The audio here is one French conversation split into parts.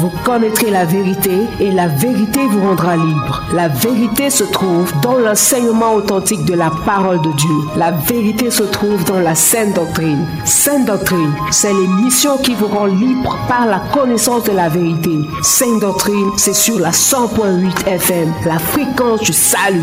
Vous connaîtrez la vérité et la vérité vous rendra libre. La vérité se trouve dans l'enseignement authentique de la parole de Dieu. La vérité se trouve dans la sainte doctrine. Sainte doctrine, c'est l'émission qui vous rend libre par la connaissance de la vérité. Sainte doctrine, c'est sur la 100.8 FM, la fréquence du salut.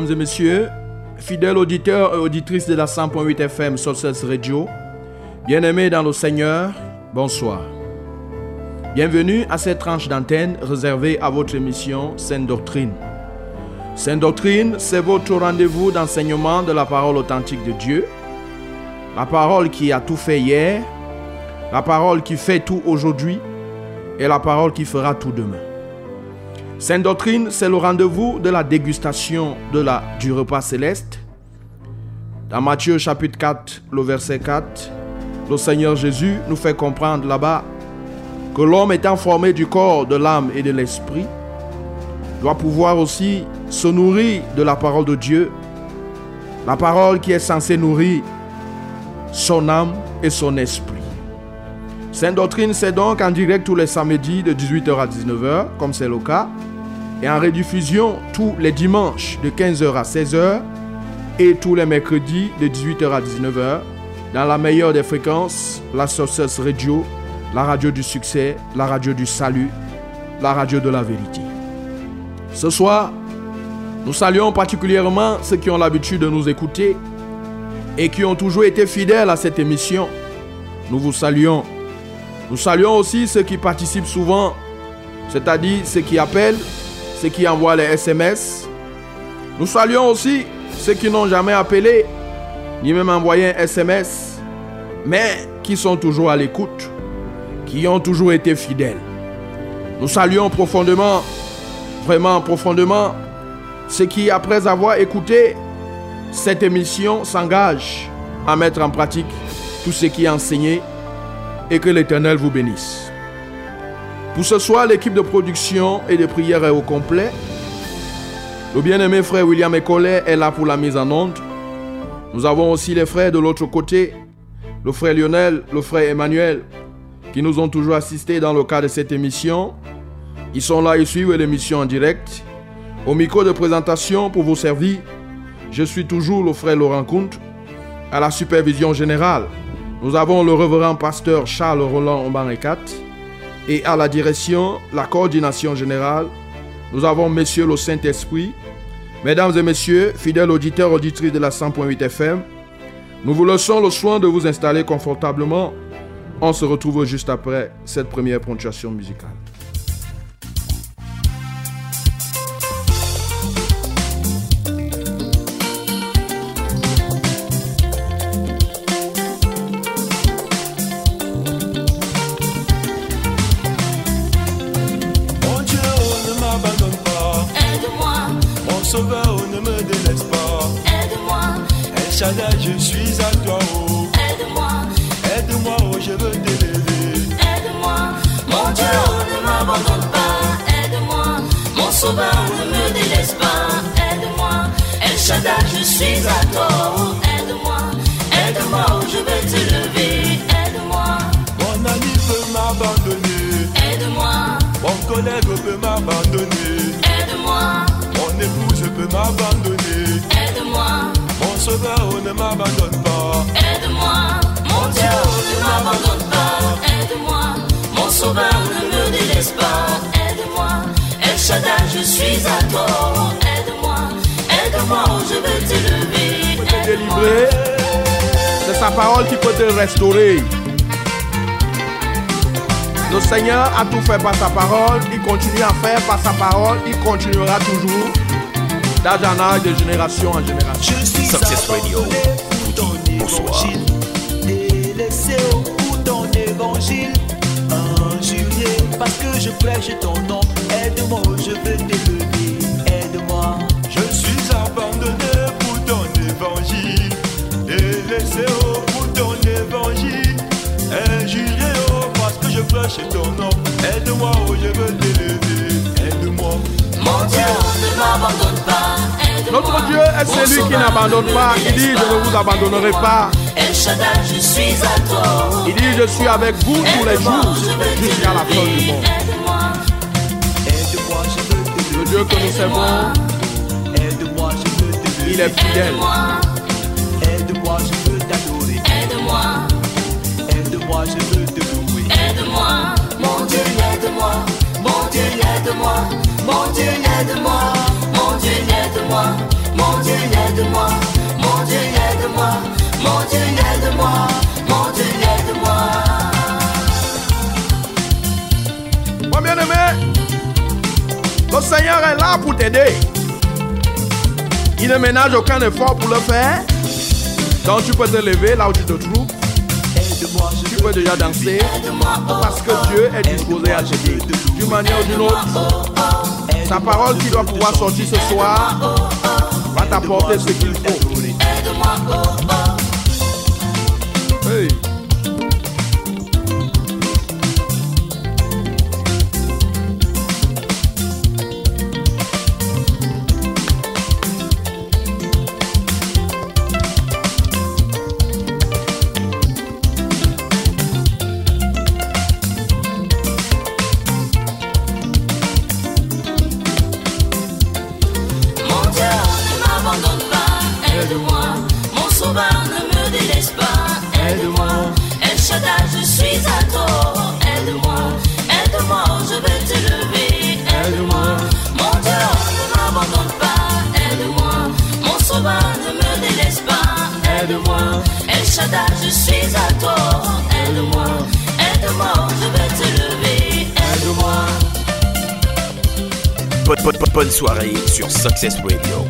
Mesdames et messieurs, fidèles auditeurs et auditrices de la 100.8 FM Success Radio, bien-aimés dans le Seigneur, bonsoir. Bienvenue à cette tranche d'antenne réservée à votre émission Sainte Doctrine. Sainte Doctrine, c'est votre rendez-vous d'enseignement de la parole authentique de Dieu, la parole qui a tout fait hier, la parole qui fait tout aujourd'hui et la parole qui fera tout demain. Sainte Doctrine, c'est le rendez-vous de la dégustation de la, du repas céleste. Dans Matthieu chapitre 4, le verset 4, le Seigneur Jésus nous fait comprendre là-bas que l'homme étant formé du corps, de l'âme et de l'esprit, doit pouvoir aussi se nourrir de la parole de Dieu, la parole qui est censée nourrir son âme et son esprit. Sainte Doctrine, c'est donc en direct tous les samedis de 18h à 19h, comme c'est le cas, et en rediffusion tous les dimanches de 15h à 16h et tous les mercredis de 18h à 19h dans la meilleure des fréquences, la Success Radio, la radio du succès, la radio du salut, la radio de la vérité. Ce soir, nous saluons particulièrement ceux qui ont l'habitude de nous écouter et qui ont toujours été fidèles à cette émission. Nous vous saluons. Nous saluons aussi ceux qui participent souvent, c'est-à-dire ceux qui appellent, ceux qui envoient les SMS. Nous saluons aussi ceux qui n'ont jamais appelé, ni même envoyé un SMS, mais qui sont toujours à l'écoute, qui ont toujours été fidèles. Nous saluons profondément, vraiment profondément, ceux qui, après avoir écouté cette émission, s'engagent à mettre en pratique tout ce qui est enseigné et que l'Éternel vous bénisse. Pour ce soir, l'équipe de production et de prière est au complet. Le bien-aimé frère William Ecollet est là pour la mise en onde. Nous avons aussi les frères de l'autre côté, le frère Lionel, le frère Emmanuel, qui nous ont toujours assistés dans le cadre de cette émission. Ils sont là et suivent l'émission en direct. Au micro de présentation pour vous servir, je suis toujours le frère Laurent Comte. À la supervision générale, nous avons le révérend pasteur Charles Roland Ombarekat. Et à la direction, la coordination générale, nous avons Monsieur le Saint-Esprit. Mesdames et messieurs, fidèles auditeurs, auditrices de la 100.8 FM, nous vous laissons le soin de vous installer confortablement. On se retrouve juste après cette première ponctuation musicale. Sauveur, ne me délaisse pas. Aide-moi, El Shaddai, je suis à toi. Aide-moi, aide-moi, je vais te lever. Aide-moi, Mon ami peut m'abandonner. aide-moi, Mon collègue peut m'abandonner. aide-moi, Mon épouse peut m'abandonner. aide-moi, Mon sauveur, ne m'abandonne pas. aide-moi. Mon Dieu, ne m'abandonne pas. Aide-moi, mon sauveur, ne me délaisse pas. Shaddai, je suis à toi. Aide-moi, aide-moi, je veux te lever. te Aide-moi, délivrer. C'est sa parole qui peut te restaurer. Le Seigneur a tout fait par sa parole, il continue à faire par sa parole, il continuera toujours d'âge en âge, de génération en génération. Je suis Success Radio. pour ton Bonsoir. évangile. Délaissé pour ton évangile. Injurié parce que je prêche ton nom. Aide-moi, je veux t'élever. Aide-moi. Je suis abandonné pour ton évangile. Délaissé oh, pour ton évangile. Injurié oh, parce que je prêche ton nom. Aide-moi, oh, je veux t'élever. Aide-moi. Mon Dieu, ne m'abandonne pas. Notre Dieu est celui qui n'abandonne ne pas. Il dit, je ne vous abandonnerai pas. El Shaddai, je suis à toi. Il dit, je suis avec vous tous les jours jusqu'à la fin du monde. Dieu que nous servons, Aide-moi, je veux t'élever. il est fidèle. Aide-moi, je veux t'adorer. Aide-moi. Aide-moi, je veux te louer. Aide-moi, mon Dieu, aide-moi, mon Dieu, aide-moi, mon Dieu, aide-moi, mon Dieu, aide-moi, mon Dieu, aide-moi, mon Dieu, aide-moi, mon Dieu, aide-moi, mon Dieu, aide-moi. Mon bien-aimé, le Seigneur est là pour t'aider. Il ne ménage aucun effort pour le faire. Donc tu peux te lever là où tu te trouves. Tu peux déjà danser parce que Dieu est disposé à t'aider. D'une manière ou d'une autre, sa parole qui doit pouvoir sortir ce soir va t'apporter ce qu'il faut. Sur Success Radio.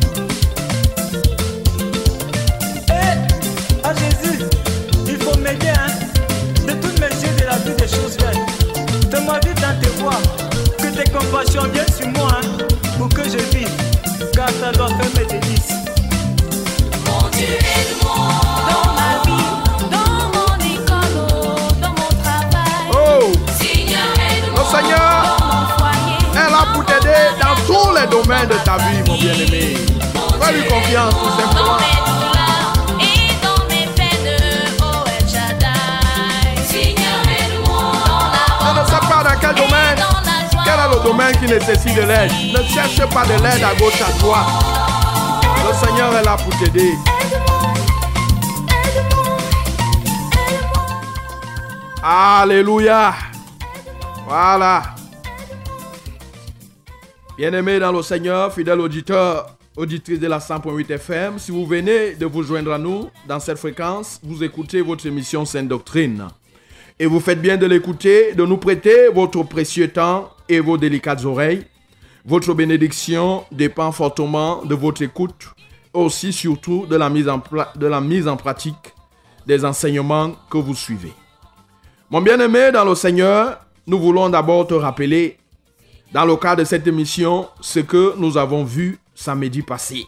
De ta vie, mon bien-aimé. Fais-lui confiance tout simplement. Je ne sais pas dans quel domaine. Quel est le domaine qui nécessite de l'aide Ne cherche pas de l'aide à gauche, à droite. Le Seigneur est là pour t'aider. Alléluia. Voilà. Bien-aimés dans le Seigneur, fidèles auditeurs, auditrices de la 100.8 FM, si vous venez de vous joindre à nous dans cette fréquence, vous écoutez votre émission Sainte Doctrine. Et vous faites bien de l'écouter, de nous prêter votre précieux temps et vos délicates oreilles. Votre bénédiction dépend fortement de votre écoute, aussi surtout de la mise en, de la mise en pratique des enseignements que vous suivez. Mon bien-aimé dans le Seigneur, nous voulons d'abord te rappeler, dans le cadre de cette émission, ce que nous avons vu samedi passé.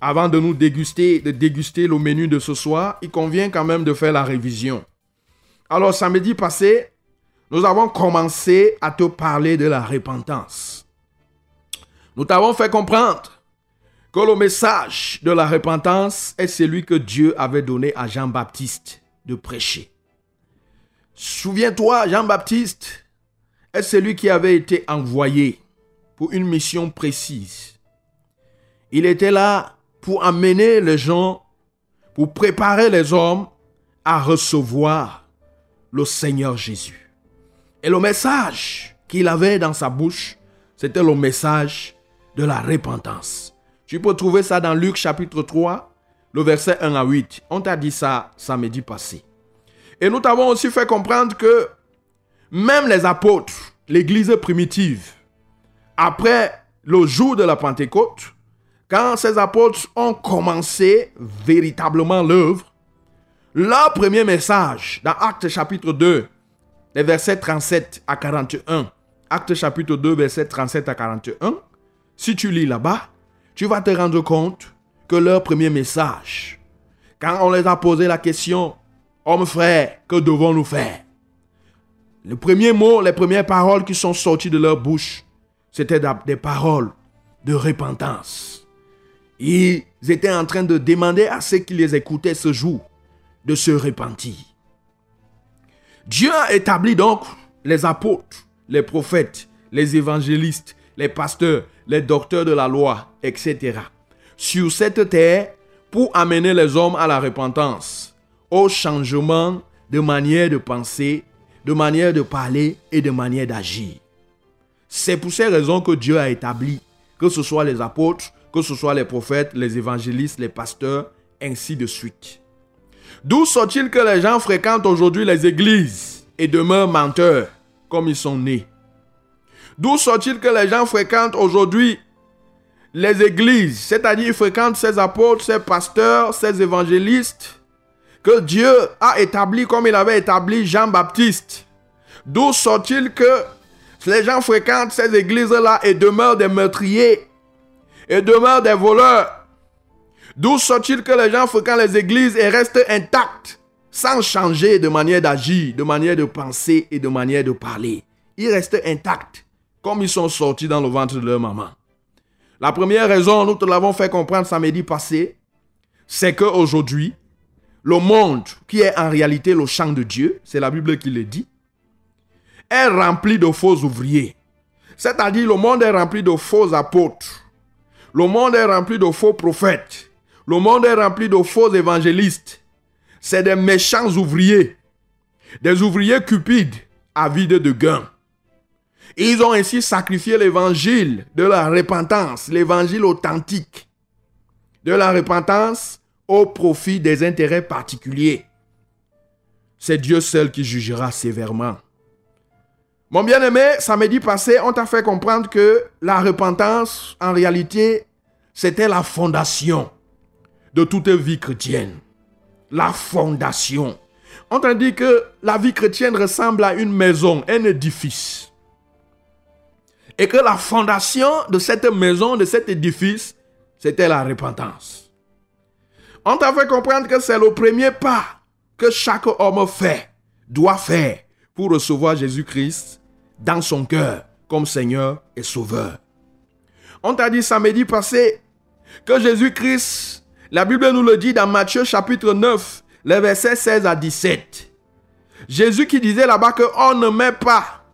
Avant de nous déguster, de déguster le menu de ce soir, il convient quand même de faire la révision. Alors, samedi passé, nous avons commencé à te parler de la repentance. Nous t'avons fait comprendre que le message de la repentance est celui que Dieu avait donné à Jean-Baptiste de prêcher. Souviens-toi, Jean-Baptiste est celui qui avait été envoyé pour une mission précise? Il était là pour amener les gens, pour préparer les hommes à recevoir le Seigneur Jésus. Et le message qu'il avait dans sa bouche, c'était le message de la repentance. Tu peux trouver ça dans Luc chapitre 3, le verset 1 à 8. On t'a dit ça samedi passé. Et nous t'avons aussi fait comprendre que même les apôtres, l'église primitive, après le jour de la Pentecôte, quand ces apôtres ont commencé véritablement l'œuvre, leur premier message dans Actes chapitre 2, les versets 37 à 41, Actes chapitre 2, versets 37 à 41, si tu lis là-bas, tu vas te rendre compte que leur premier message, quand on les a posé la question, Homme frère, que devons-nous faire? Le premier mot, les premières paroles qui sont sorties de leur bouche, c'était des paroles de repentance. Ils étaient en train de demander à ceux qui les écoutaient ce jour de se repentir. Dieu a établi donc les apôtres, les prophètes, les évangélistes, les pasteurs, les docteurs de la loi, etc. sur cette terre pour amener les hommes à la repentance au changement de manière de penser, de manière de parler et de manière d'agir. C'est pour ces raisons que Dieu a établi que ce soit les apôtres, que ce soit les prophètes, les évangélistes, les pasteurs, ainsi de suite. D'où sort-il que les gens fréquentent aujourd'hui les églises et demeurent menteurs comme ils sont nés? D'où sort-il que les gens fréquentent aujourd'hui les églises, c'est-à-dire fréquentent ces apôtres, ces pasteurs, ces évangélistes, que Dieu a établi comme il avait établi Jean-Baptiste. D'où sort-il que les gens fréquentent ces églises-là et demeurent des meurtriers et demeurent des voleurs? D'où sort-il que les gens fréquentent les églises et restent intacts sans changer de manière d'agir, de manière de penser et de manière de parler? Ils restent intacts comme ils sont sortis dans le ventre de leur maman. La première raison, nous te l'avons fait comprendre samedi passé, c'est qu'aujourd'hui, le monde, qui est en réalité le champ de Dieu, c'est la Bible qui le dit, est rempli de faux ouvriers. C'est-à-dire le monde est rempli de faux apôtres. Le monde est rempli de faux prophètes. Le monde est rempli de faux évangélistes. C'est des méchants ouvriers. Des ouvriers cupides, avides de gains. Ils ont ainsi sacrifié l'évangile de la repentance, l'évangile authentique. De la repentance au profit des intérêts particuliers. C'est Dieu seul qui jugera sévèrement. Mon bien-aimé, samedi passé, on t'a fait comprendre que la repentance, en réalité, c'était la fondation de toute vie chrétienne. La fondation. On t'a dit que la vie chrétienne ressemble à une maison, un édifice. Et que la fondation de cette maison, de cet édifice, c'était la repentance. On t'a fait comprendre que c'est le premier pas que chaque homme fait, doit faire pour recevoir Jésus-Christ dans son cœur comme Seigneur et Sauveur. On t'a dit samedi passé que Jésus-Christ, la Bible nous le dit dans Matthieu chapitre 9, les versets 16 à 17. Jésus qui disait là-bas qu'on ne met pas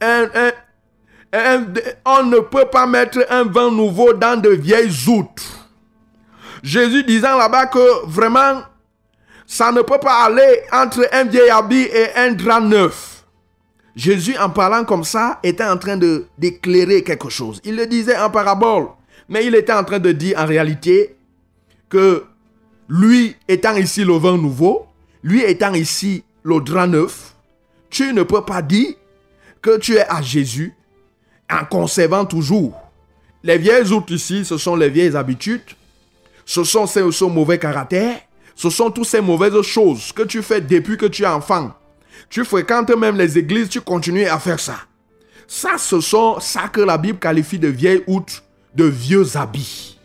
un, on ne peut pas mettre un vin nouveau dans de vieilles outres. Jésus disant là-bas que vraiment, ça ne peut pas aller entre un vieil habit et un drap neuf. Jésus, en parlant comme ça, était en train d'éclairer quelque chose. Il le disait en parabole, mais il était en train de dire en réalité que lui étant ici le vin nouveau, lui étant ici le drap neuf, tu ne peux pas dire que tu es à Jésus en conservant toujours. Les vieilles outils ici, ce sont les vieilles habitudes, ce sont ces, mauvais caractères, ce sont toutes ces mauvaises choses que tu fais depuis que tu es enfant. Tu fréquentes même les églises, tu continues à faire ça. Ça, ce sont ça que la Bible qualifie de vieilles outre, de vieux habits.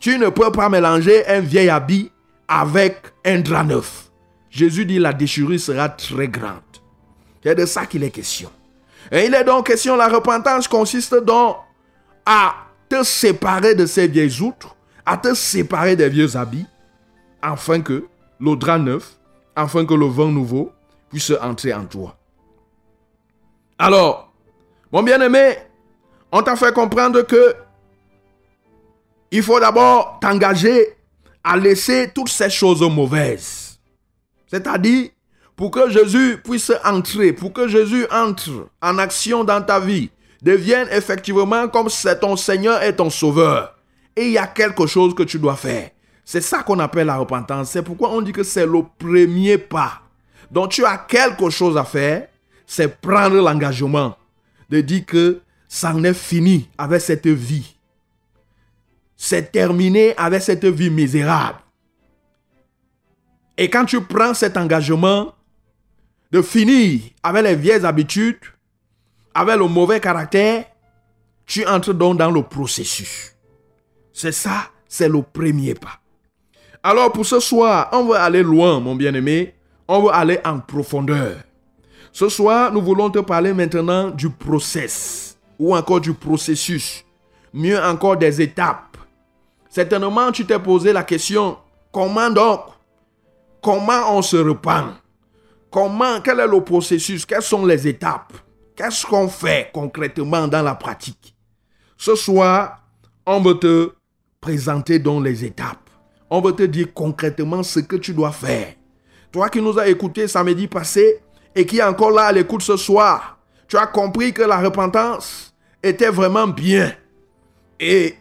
Tu ne peux pas mélanger un vieil habit avec un drap neuf. Jésus dit la déchirure sera très grande. C'est de ça qu'il est question. Et il est donc question, la repentance consiste donc à te séparer de ces vieilles outres à te séparer des vieux habits, afin que le drap neuf, afin que le vent nouveau puisse entrer en toi. Alors, mon bien-aimé, on t'a fait comprendre que il faut d'abord t'engager à laisser toutes ces choses mauvaises. C'est-à-dire, pour que Jésus puisse entrer, pour que Jésus entre en action dans ta vie, devienne effectivement comme ton Seigneur et ton Sauveur. Et il y a quelque chose que tu dois faire. C'est ça qu'on appelle la repentance. C'est pourquoi on dit que c'est le premier pas. Donc tu as quelque chose à faire, c'est prendre l'engagement de dire que ça en est fini avec cette vie. C'est terminé avec cette vie misérable. Et quand tu prends cet engagement de finir avec les vieilles habitudes, avec le mauvais caractère, tu entres donc dans le processus. C'est ça, c'est le premier pas. Alors pour ce soir, on veut aller loin, mon bien-aimé. On veut aller en profondeur. Ce soir, nous voulons te parler maintenant du process ou encore du processus. Mieux encore des étapes. Certainement, tu t'es posé la question, comment donc? Comment on se repent? Comment, quel est le processus? Quelles sont les étapes? Qu'est-ce qu'on fait concrètement dans la pratique? Ce soir, on veut te présenter donc les étapes. On veut te dire concrètement ce que tu dois faire. Toi qui nous as écoutés samedi passé et qui est encore là à l'écoute ce soir, tu as compris que la repentance était vraiment bien. Et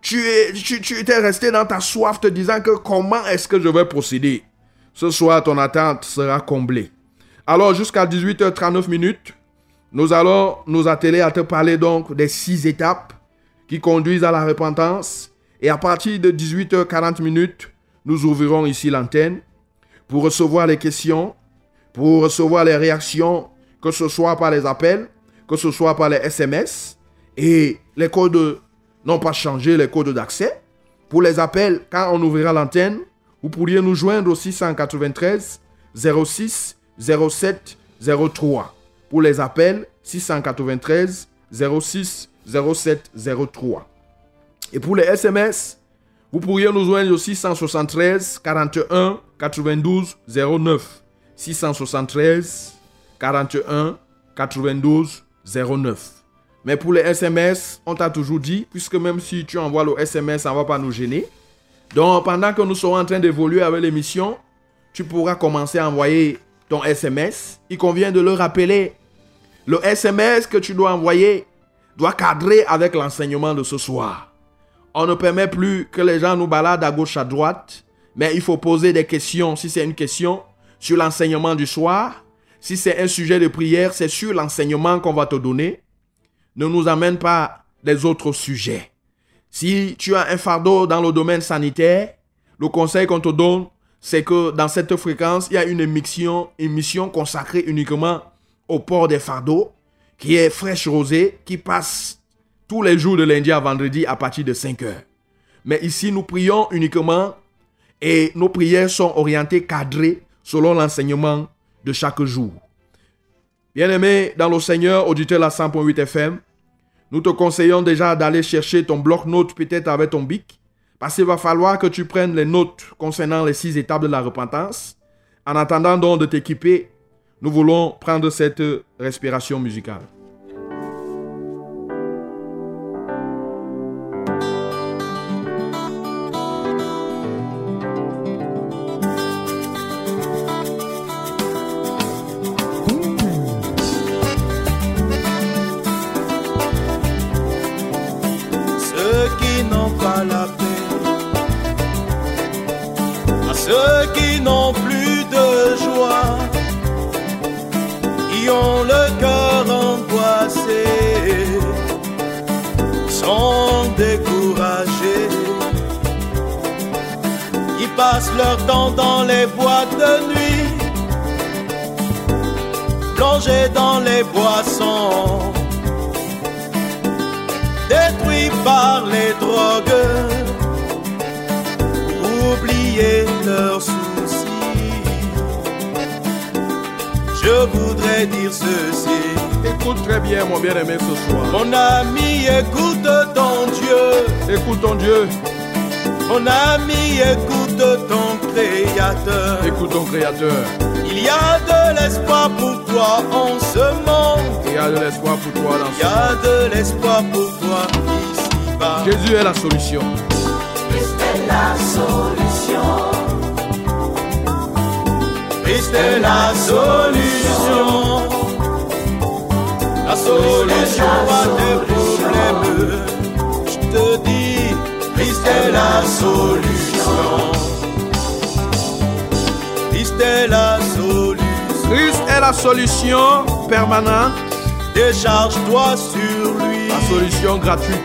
tu, es, tu, tu étais resté dans ta soif te disant que comment est-ce que je vais procéder? Ce soir, ton attente sera comblée. Alors, jusqu'à 18h39 minutes, nous allons nous atteler à te parler donc des six étapes qui conduisent à la repentance. Et à partir de 18h40 minutes, nous ouvrirons ici l'antenne pour recevoir les questions, pour recevoir les réactions, que ce soit par les appels, que ce soit par les SMS. Et les codes n'ont pas changé, les codes d'accès. Pour les appels, quand on ouvrira l'antenne, vous pourriez nous joindre au 693 06 07 03. Pour les appels, 693 06 07 03. Et pour les SMS, vous pourriez nous joindre au 673 41 92 09. 673 41 92 09. Mais pour les SMS, on t'a toujours dit, puisque même si tu envoies le SMS, ça ne va pas nous gêner. Donc, pendant que nous serons en train d'évoluer avec l'émission, tu pourras commencer à envoyer ton SMS, il convient de le rappeler. Le SMS que tu dois envoyer doit cadrer avec l'enseignement de ce soir. On ne permet plus que les gens nous baladent à gauche, à droite, mais il faut poser des questions. Si c'est une question sur l'enseignement du soir, si c'est un sujet de prière, c'est sur l'enseignement qu'on va te donner. Ne nous amène pas des autres sujets. Si tu as un fardeau dans le domaine sanitaire, le conseil qu'on te donne, c'est que dans cette fréquence, il y a une émission, émission consacrée uniquement au port des fardeaux, qui est fraîche rosée, qui passe tous les jours de lundi à vendredi à partir de 5 heures. Mais ici, nous prions uniquement et nos prières sont orientées, cadrées selon l'enseignement de chaque jour. Bien-aimé dans le Seigneur, auditeur la 100.8 FM, nous te conseillons déjà d'aller chercher ton bloc-notes peut-être avec ton bic parce qu'il va falloir que tu prennes les notes concernant les six étapes de la repentance. En attendant donc de t'équiper, nous voulons prendre cette respiration musicale. Passent leur temps dans les boîtes de nuit, plongés dans les boissons. Détruits par les drogues, oublier leurs soucis. Je voudrais dire ceci, Écoute très bien, mon bien-aimé, ce soir. mon ami, écoute ton Dieu, Écoute ton Dieu, mon ami, écoute ton Créateur. écoute ton Créateur. Il y a de l'espoir pour toi en ce monde, Il y a de l'espoir pour toi dans il y a de l'espoir pour toi ici-bas. ce Jésus est la solution. Christ est la solution. La solution à tes problèmes. Je te dis, Christ est la solution. Christ est la solution. Christ est la solution permanente, Décharge-toi sur lui. la solution gratuite.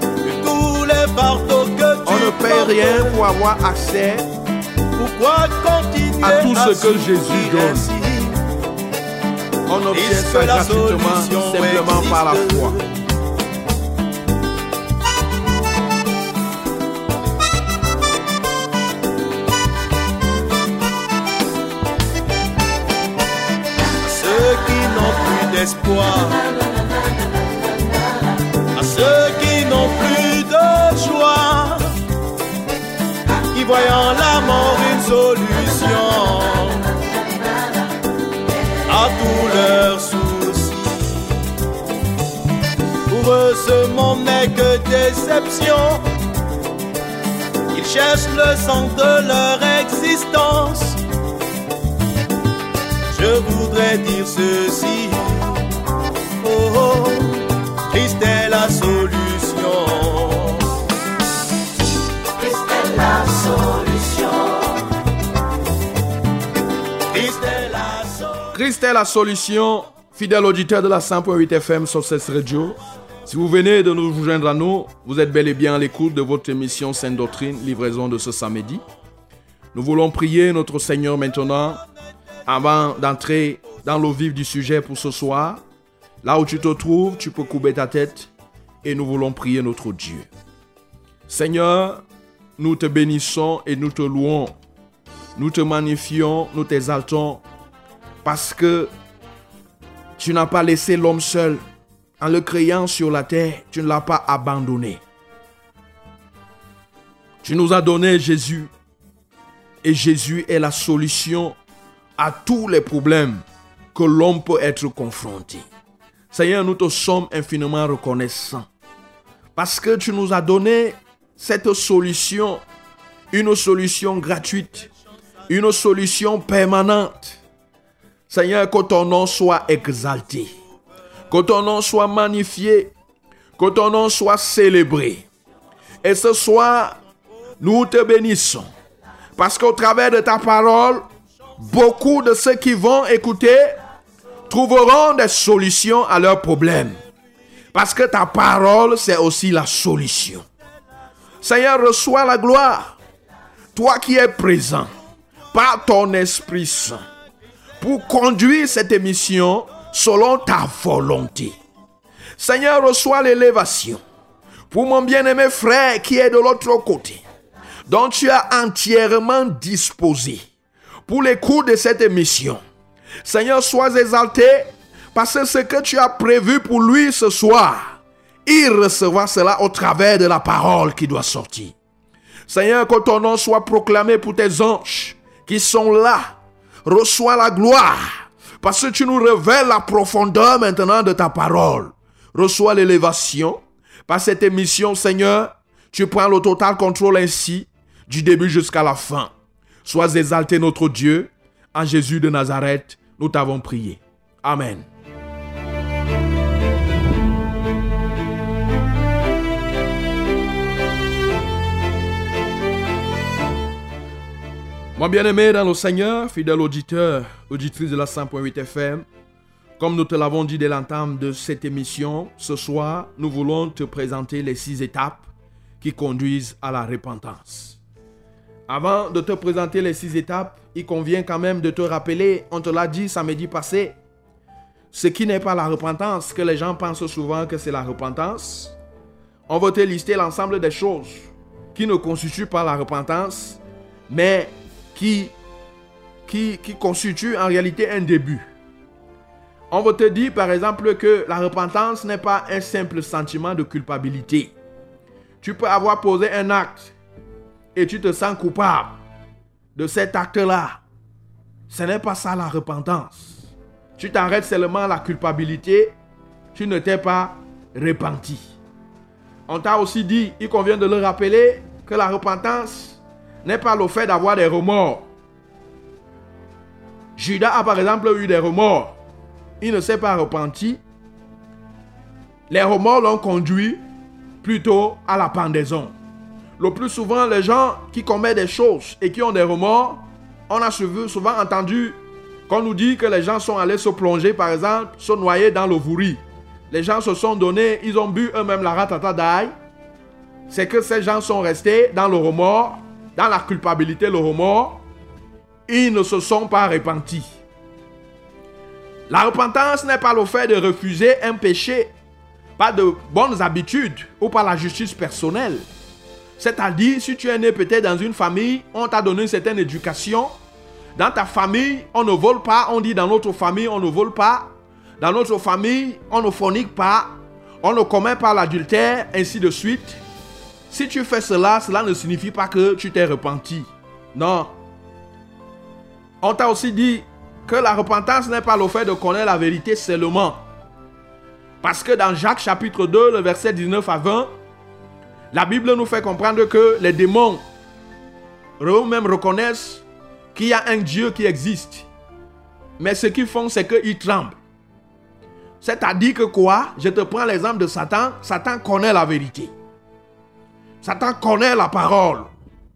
De tous les fardeaux que tu On ne paye rien pour avoir accès Pourquoi continuer à tout ce que Jésus donne. On obtient ça la gratuitement, solution simplement par la foi. À ceux qui n'ont plus de joie, qui voyant la mort une solution à tous leurs soucis. Pour eux, ce monde n'est que déception. Ils cherchent le sens de leur existence. Je voudrais dire ceci. Est la solution, fidèle auditeur de la 100.8 FM sur cette radio. Si vous venez de nous joindre à nous, vous êtes bel et bien à l'écoute de votre émission Sainte Doctrine, livraison de ce samedi. Nous voulons prier notre Seigneur maintenant, avant d'entrer dans le vif du sujet pour ce soir. Là où tu te trouves, tu peux couper ta tête et nous voulons prier notre Dieu. Seigneur, nous te bénissons et nous te louons. Nous te magnifions, nous t'exaltons parce que tu n'as pas laissé l'homme seul. En le créant sur la terre, tu ne l'as pas abandonné. Tu nous as donné Jésus. Et Jésus est la solution à tous les problèmes que l'homme peut être confronté. Seigneur, nous te sommes infiniment reconnaissants. Parce que tu nous as donné cette solution, une solution gratuite, une solution permanente. Seigneur, que ton nom soit exalté, que ton nom soit magnifié, que ton nom soit célébré. Et ce soir, nous te bénissons, parce qu'au travers de ta parole, beaucoup de ceux qui vont écouter trouveront des solutions à leurs problèmes. Parce que ta parole, c'est aussi la solution. Seigneur, reçois la gloire. Toi qui es présent par ton Esprit Saint pour conduire cette émission selon ta volonté. Seigneur, reçois l'élévation pour mon bien-aimé frère qui est de l'autre côté, dont tu as entièrement disposé pour l'écoute de cette émission. Seigneur, sois exalté parce que ce que tu as prévu pour lui ce soir, il recevra cela au travers de la parole qui doit sortir. Seigneur, que ton nom soit proclamé pour tes anges qui sont là. Reçois la gloire parce que tu nous révèles la profondeur maintenant de ta parole. Reçois l'élévation par cette émission, Seigneur. Tu prends le total contrôle ainsi du début jusqu'à la fin. Sois exalté notre Dieu. En Jésus de Nazareth, nous t'avons prié. Amen. Mon bien-aimé dans le Seigneur, fidèle auditeur, auditrice de la 100.8 FM, comme nous te l'avons dit dès l'entame de cette émission, ce soir, nous voulons te présenter les six étapes qui conduisent à la repentance. Avant de te présenter les six étapes, il convient quand même de te rappeler, on te l'a dit samedi passé, ce qui n'est pas la repentance, que les gens pensent souvent que c'est la repentance. On va te lister l'ensemble des choses qui ne constituent pas la repentance, mais qui, qui, qui constituent en réalité un début. On va te dire par exemple que la repentance n'est pas un simple sentiment de culpabilité. Tu peux avoir posé un acte et tu te sens coupable de cet acte-là. Ce n'est pas ça la repentance. Tu t'arrêtes seulement à la culpabilité, tu ne t'es pas repenti. On t'a aussi dit, il convient de le rappeler, que la repentance n'est pas le fait d'avoir des remords. Judas a par exemple eu des remords. Il ne s'est pas repenti. Les remords l'ont conduit plutôt à la pendaison. Le plus souvent, les gens qui commettent des choses et qui ont des remords, on a souvent entendu qu'on nous dit que les gens sont allés se plonger, par exemple, se noyer dans le vouri. Les gens se sont donnés, ils ont bu eux-mêmes la ratata d'ail. C'est que ces gens sont restés dans le remords, dans la culpabilité, le remords. Ils ne se sont pas repentis. La repentance n'est pas le fait de refuser un péché, pas de bonnes habitudes ou par la justice personnelle. C'est-à-dire, si tu es né peut-être dans une famille, on t'a donné une certaine éducation. Dans ta famille, on ne vole pas. On dit dans notre famille, on ne vole pas. Dans notre famille, on ne fornique pas. On ne commet pas l'adultère, ainsi de suite. Si tu fais cela, cela ne signifie pas que tu t'es repenti. Non. On t'a aussi dit que la repentance n'est pas le fait de connaître la vérité seulement. Parce que dans Jacques chapitre 2, le verset 19 à 20, la Bible nous fait comprendre que les démons eux-mêmes reconnaissent qu'il y a un Dieu qui existe. Mais ce qu'ils font, c'est qu'ils tremblent. C'est-à-dire que quoi? Je te prends l'exemple de Satan. Satan connaît la vérité. Satan connaît la parole.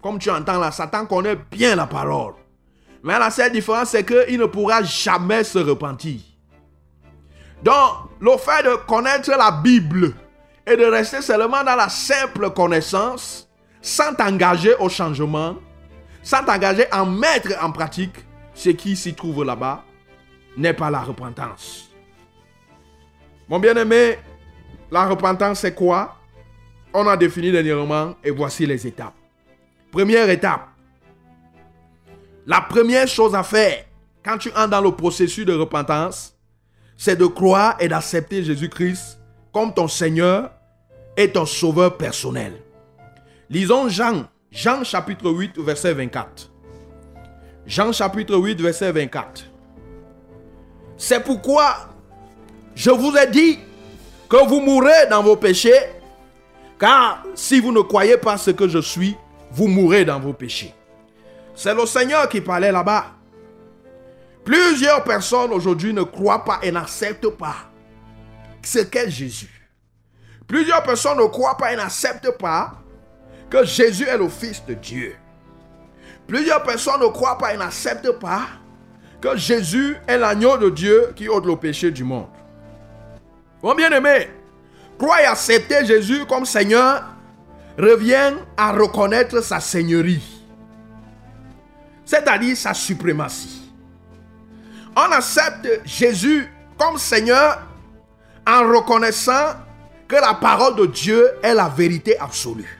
Comme tu entends là, Satan connaît bien la parole. Mais la seule différence, c'est qu'il ne pourra jamais se repentir. Donc, le fait de connaître la Bible et de rester seulement dans la simple connaissance, sans t'engager au changement, sans t'engager à mettre en pratique ce qui s'y trouve là-bas, n'est pas la repentance. Mon bien-aimé, la repentance, c'est quoi? On a défini dernièrement et voici les étapes. Première étape. La première chose à faire quand tu entres dans le processus de repentance, c'est de croire et d'accepter Jésus-Christ comme ton Seigneur et ton sauveur personnel. Lisons Jean, Jean chapitre 8, verset 24. Jean chapitre 8, verset 24. C'est pourquoi je vous ai dit que vous mourrez dans vos péchés, car si vous ne croyez pas ce que je suis, vous mourrez dans vos péchés. C'est le Seigneur qui parlait là-bas. Plusieurs personnes aujourd'hui ne croient pas et n'acceptent pas ce qu'est Jésus. Plusieurs personnes ne croient pas et n'acceptent pas que Jésus est le Fils de Dieu. Plusieurs personnes ne croient pas et n'acceptent pas que Jésus est l'agneau de Dieu qui ôte le péché du monde. Mon bien-aimé, croire et accepter Jésus comme Seigneur revient à reconnaître sa seigneurie, c'est-à-dire sa suprématie. On accepte Jésus comme Seigneur en reconnaissant que la parole de Dieu est la vérité absolue.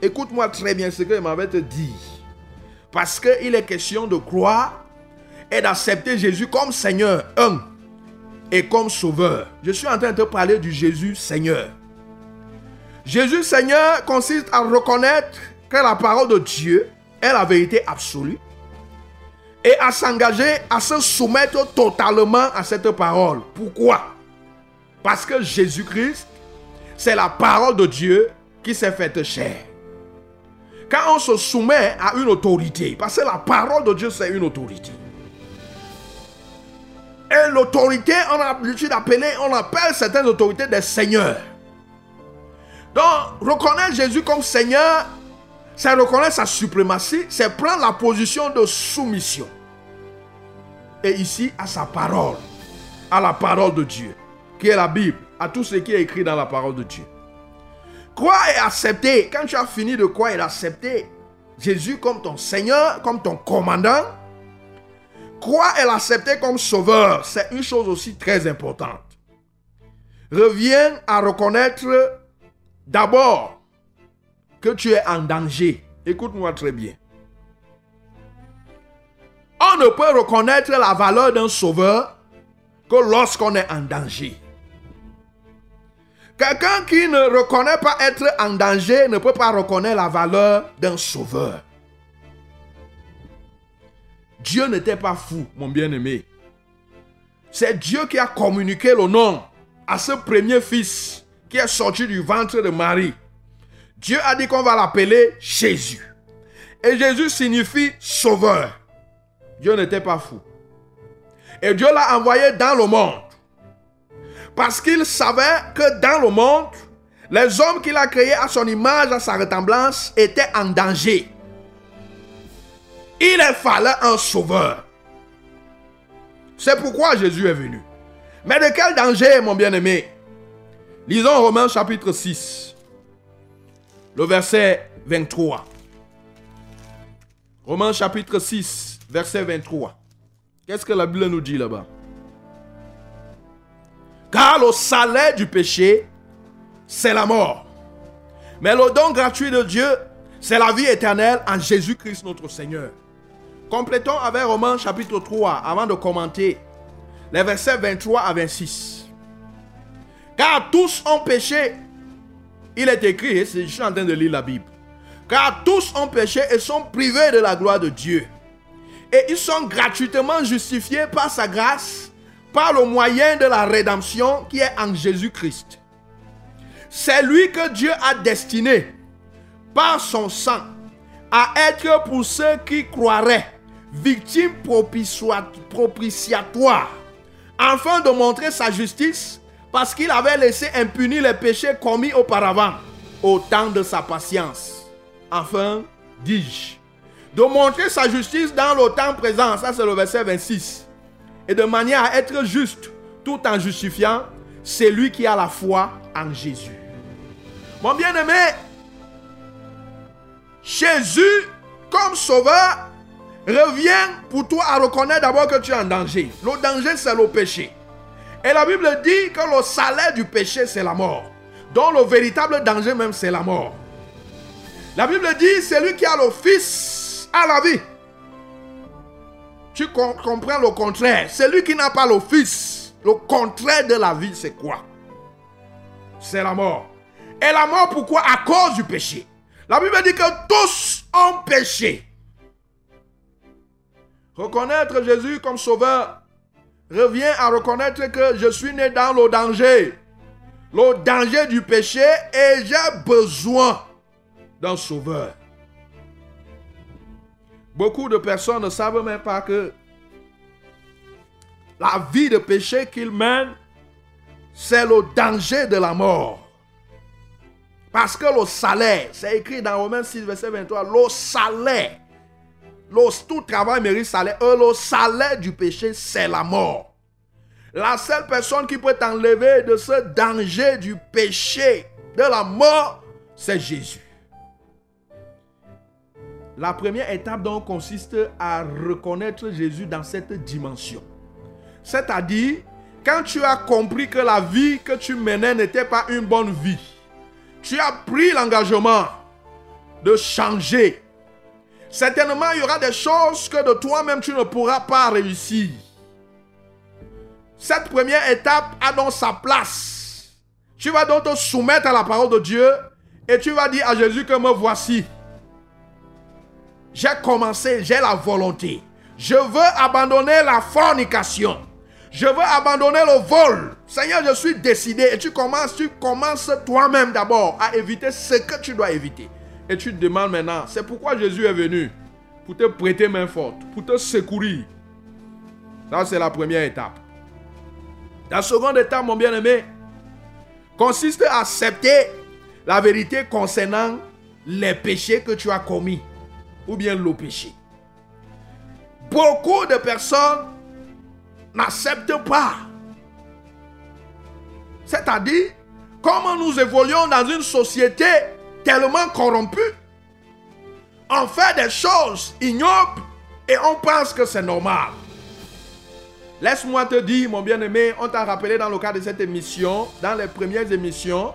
Écoute-moi très bien ce que je m'avais te dit. Parce qu'il est question de croire et d'accepter Jésus comme Seigneur, un, et comme Sauveur. Je suis en train de te parler du Jésus Seigneur. Jésus Seigneur consiste à reconnaître que la parole de Dieu est la vérité absolue et à s'engager à se soumettre totalement à cette parole. Pourquoi? Parce que Jésus-Christ c'est la parole de Dieu qui s'est faite chair. Quand on se soumet à une autorité, parce que la parole de Dieu, c'est une autorité. Et l'autorité, on a l'habitude d'appeler, on appelle certaines autorités des seigneurs. Donc, reconnaître Jésus comme Seigneur, c'est reconnaître sa suprématie, c'est prendre la position de soumission. Et ici, à sa parole, à la parole de Dieu, qui est la Bible à tout ce qui est écrit dans la parole de Dieu. Croire et accepter, quand tu as fini de croire et d'accepter Jésus comme ton Seigneur, comme ton commandant, croire et l'accepter comme sauveur, c'est une chose aussi très importante. Reviens à reconnaître d'abord que tu es en danger. Écoute-moi très bien. On ne peut reconnaître la valeur d'un sauveur que lorsqu'on est en danger. Quelqu'un qui ne reconnaît pas être en danger ne peut pas reconnaître la valeur d'un sauveur. Dieu n'était pas fou, mon bien-aimé. C'est Dieu qui a communiqué le nom à ce premier fils qui est sorti du ventre de Marie. Dieu a dit qu'on va l'appeler Jésus. Et Jésus signifie sauveur. Dieu n'était pas fou. Et Dieu l'a envoyé dans le monde. Parce qu'il savait que dans le monde, les hommes qu'il a créés à son image, à sa ressemblance, étaient en danger. Il fallait un sauveur. C'est pourquoi Jésus est venu. Mais de quel danger, mon bien-aimé? Lisons Romains chapitre 6, le verset 23. Romains chapitre 6, verset 23. Qu'est-ce que la Bible nous dit là-bas? Car le salaire du péché, c'est la mort. Mais le don gratuit de Dieu, c'est la vie éternelle en Jésus-Christ notre Seigneur. Complétons avec Romains chapitre 3 avant de commenter les versets 23 à 26. Car tous ont péché. Il est écrit, je suis en train de lire la Bible. Car tous ont péché et sont privés de la gloire de Dieu. Et ils sont gratuitement justifiés par sa grâce, par le moyen de la rédemption qui est en Jésus-Christ. C'est lui que Dieu a destiné par son sang à être pour ceux qui croiraient victime propitiatoire, afin de montrer sa justice, parce qu'il avait laissé impunis les péchés commis auparavant, au temps de sa patience. Enfin, dis-je, de montrer sa justice dans le temps présent, ça c'est le verset 26, et de manière à être juste, tout en justifiant c'est lui qui a la foi en Jésus. Mon bien-aimé, Jésus, comme sauveur, revient pour toi à reconnaître d'abord que tu es en danger. Le danger, c'est le péché. Et la Bible dit que le salaire du péché, c'est la mort. Donc le véritable danger même, c'est la mort. La Bible dit, celui qui a le Fils a la vie. Tu comprends le contraire. Celui qui n'a pas le Fils, le contraire de la vie, c'est quoi? C'est la mort. Et la mort, pourquoi? À cause du péché. La Bible dit que tous ont péché. Reconnaître Jésus comme sauveur revient à reconnaître que je suis né dans le danger. Le danger du péché et j'ai besoin d'un sauveur. Beaucoup de personnes ne savent même pas que la vie de péché qu'ils mènent, c'est le danger de la mort. Parce que le salaire, c'est écrit dans Romains 6, verset 23, le salaire, le, tout travail mérite salaire. Le salaire du péché, c'est la mort. La seule personne qui peut t'enlever de ce danger du péché, de la mort, c'est Jésus. La première étape donc consiste à reconnaître Jésus dans cette dimension. C'est-à-dire, quand tu as compris que la vie que tu menais n'était pas une bonne vie, tu as pris l'engagement de changer. Certainement, il y aura des choses que de toi-même tu ne pourras pas réussir. Cette première étape a donc sa place. Tu vas donc te soumettre à la parole de Dieu et tu vas dire à Jésus que me voici. J'ai commencé, j'ai la volonté. Je veux abandonner la fornication. Je veux abandonner le vol. Seigneur, je suis décidé. Et tu commences, tu commences toi-même d'abord à éviter ce que tu dois éviter. Et tu te demandes maintenant, c'est pourquoi Jésus est venu? Pour te prêter main forte, pour te secourir. Ça, c'est la première étape. La seconde étape, mon bien-aimé, consiste à accepter la vérité concernant les péchés que tu as commis. Ou bien le péché. Beaucoup de personnes n'acceptent pas. C'est-à-dire, comment nous évoluons dans une société tellement corrompue, on fait des choses ignobles et on pense que c'est normal. Laisse-moi te dire, mon bien-aimé, on t'a rappelé dans le cadre de cette émission, dans les premières émissions,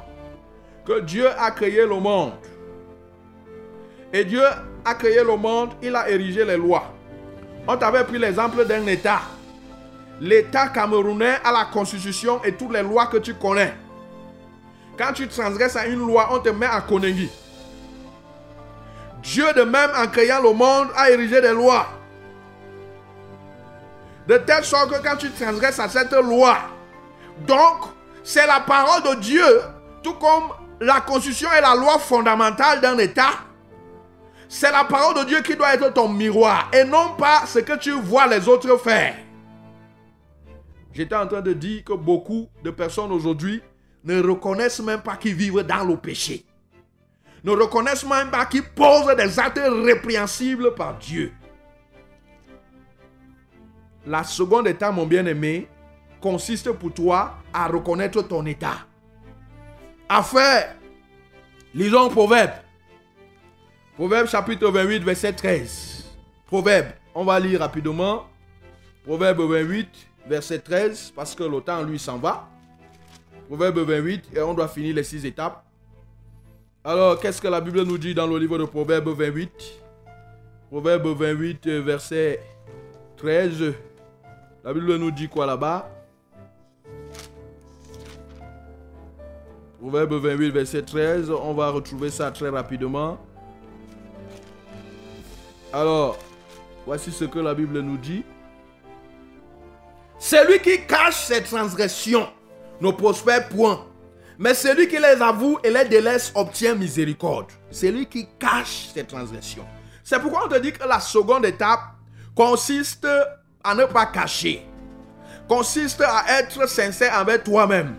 que Dieu a créé le monde. Et Dieu a créé le monde, il a érigé les lois. On t'avait pris l'exemple d'un État l'État camerounais a la constitution et toutes les lois que tu connais. Quand tu transgresses à une loi, on te met à Konengi. Dieu de même, en créant le monde, a érigé des lois. De telle sorte que quand tu transgresses à cette loi, donc c'est la parole de Dieu, tout comme la constitution est la loi fondamentale d'un État. C'est la parole de Dieu qui doit être ton miroir et non pas ce que tu vois les autres faire. J'étais en train de dire que beaucoup de personnes aujourd'hui ne reconnaissent même pas qu'ils vivent dans le péché. Ne reconnaissent même pas qu'ils posent des actes répréhensibles par Dieu. La seconde étape, mon bien-aimé, consiste pour toi à reconnaître ton état. À faire, lisons Proverbe. Proverbe chapitre 28, verset 13. Proverbe, on va lire rapidement. Proverbe 28, verset 13, parce que le temps, lui, s'en va. Proverbe 28, et on doit finir les six étapes. Alors, qu'est-ce que la Bible nous dit dans le livre de Proverbe 28 Proverbe 28, verset 13. La Bible nous dit quoi là-bas? Proverbe 28, verset 13. On va retrouver ça très rapidement. Alors, voici ce que la Bible nous dit. Celui qui cache ses transgressions ne prospère point. Mais celui qui les avoue et les délaisse obtient miséricorde. Celui qui cache ses transgressions. C'est pourquoi on te dit que la seconde étape consiste à ne pas cacher. Consiste à être sincère avec toi-même.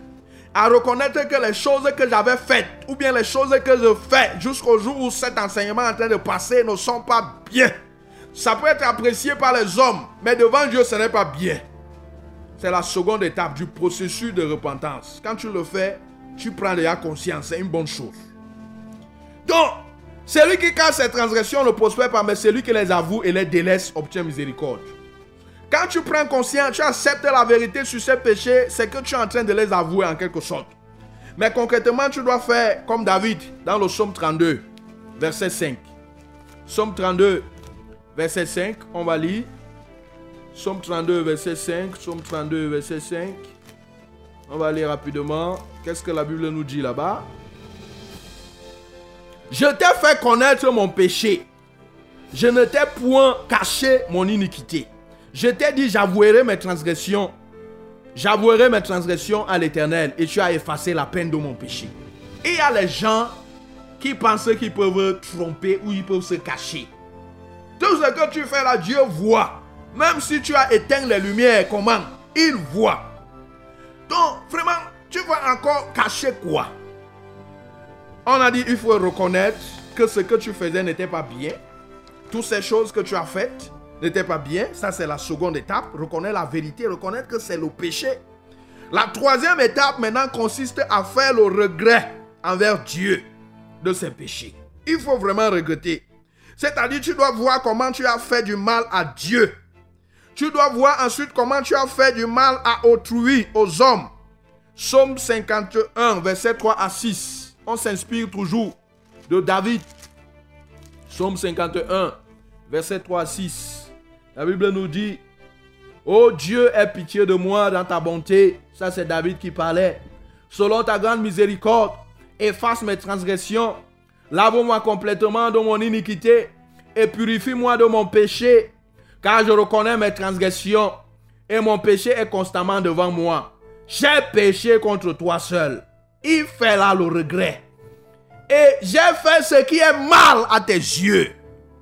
À reconnaître que les choses que j'avais faites, ou bien les choses que je fais jusqu'au jour où cet enseignement est en train de passer ne sont pas bien. Ça peut être apprécié par les hommes, mais devant Dieu, ce n'est pas bien. C'est la seconde étape du processus de repentance. Quand tu le fais, tu prends déjà conscience. C'est une bonne chose. Donc, celui qui cache ses transgressions ne prospère pas, mais celui qui les avoue et les délaisse obtient miséricorde. Quand tu prends conscience, tu acceptes la vérité sur ces péchés, c'est que tu es en train de les avouer en quelque sorte. Mais concrètement, tu dois faire comme David dans le psaume 32, verset 5. Psaume 32, verset 5, on va lire. Psaume 32, verset 5. Psaume 32, verset 5. On va lire rapidement. Qu'est-ce que la Bible nous dit là-bas? Je t'ai fait connaître mon péché. Je ne t'ai point caché mon iniquité. Je t'ai dit, j'avouerai mes transgressions. J'avouerai mes transgressions à l'éternel et tu as effacé la peine de mon péché. Et il y a les gens qui pensent qu'ils peuvent tromper ou ils peuvent se cacher. Tout ce que tu fais là, Dieu voit. Même si tu as éteint les lumières, comment? Il voit. Donc, vraiment, tu vas encore cacher quoi? On a dit, il faut reconnaître que ce que tu faisais n'était pas bien. Toutes ces choses que tu as faites n'étaient pas bien. Ça, c'est la seconde étape. Reconnaître la vérité, reconnaître que c'est le péché. La troisième étape maintenant consiste à faire le regret envers Dieu de ses péchés. Il faut vraiment regretter. C'est-à-dire, tu dois voir comment tu as fait du mal à Dieu. Tu dois voir ensuite comment tu as fait du mal à autrui, aux hommes. Psaume 51, verset 3 à 6. On s'inspire toujours de David. Psaume 51, verset 3 à 6. La Bible nous dit, Oh Dieu, aie pitié de moi dans ta bonté. Ça, c'est David qui parlait. Selon ta grande miséricorde, efface mes transgressions. Lave-moi complètement de mon iniquité et purifie-moi de mon péché, car je reconnais mes transgressions et mon péché est constamment devant moi. J'ai péché contre toi seul. Il fait là le regret. Et j'ai fait ce qui est mal à tes yeux.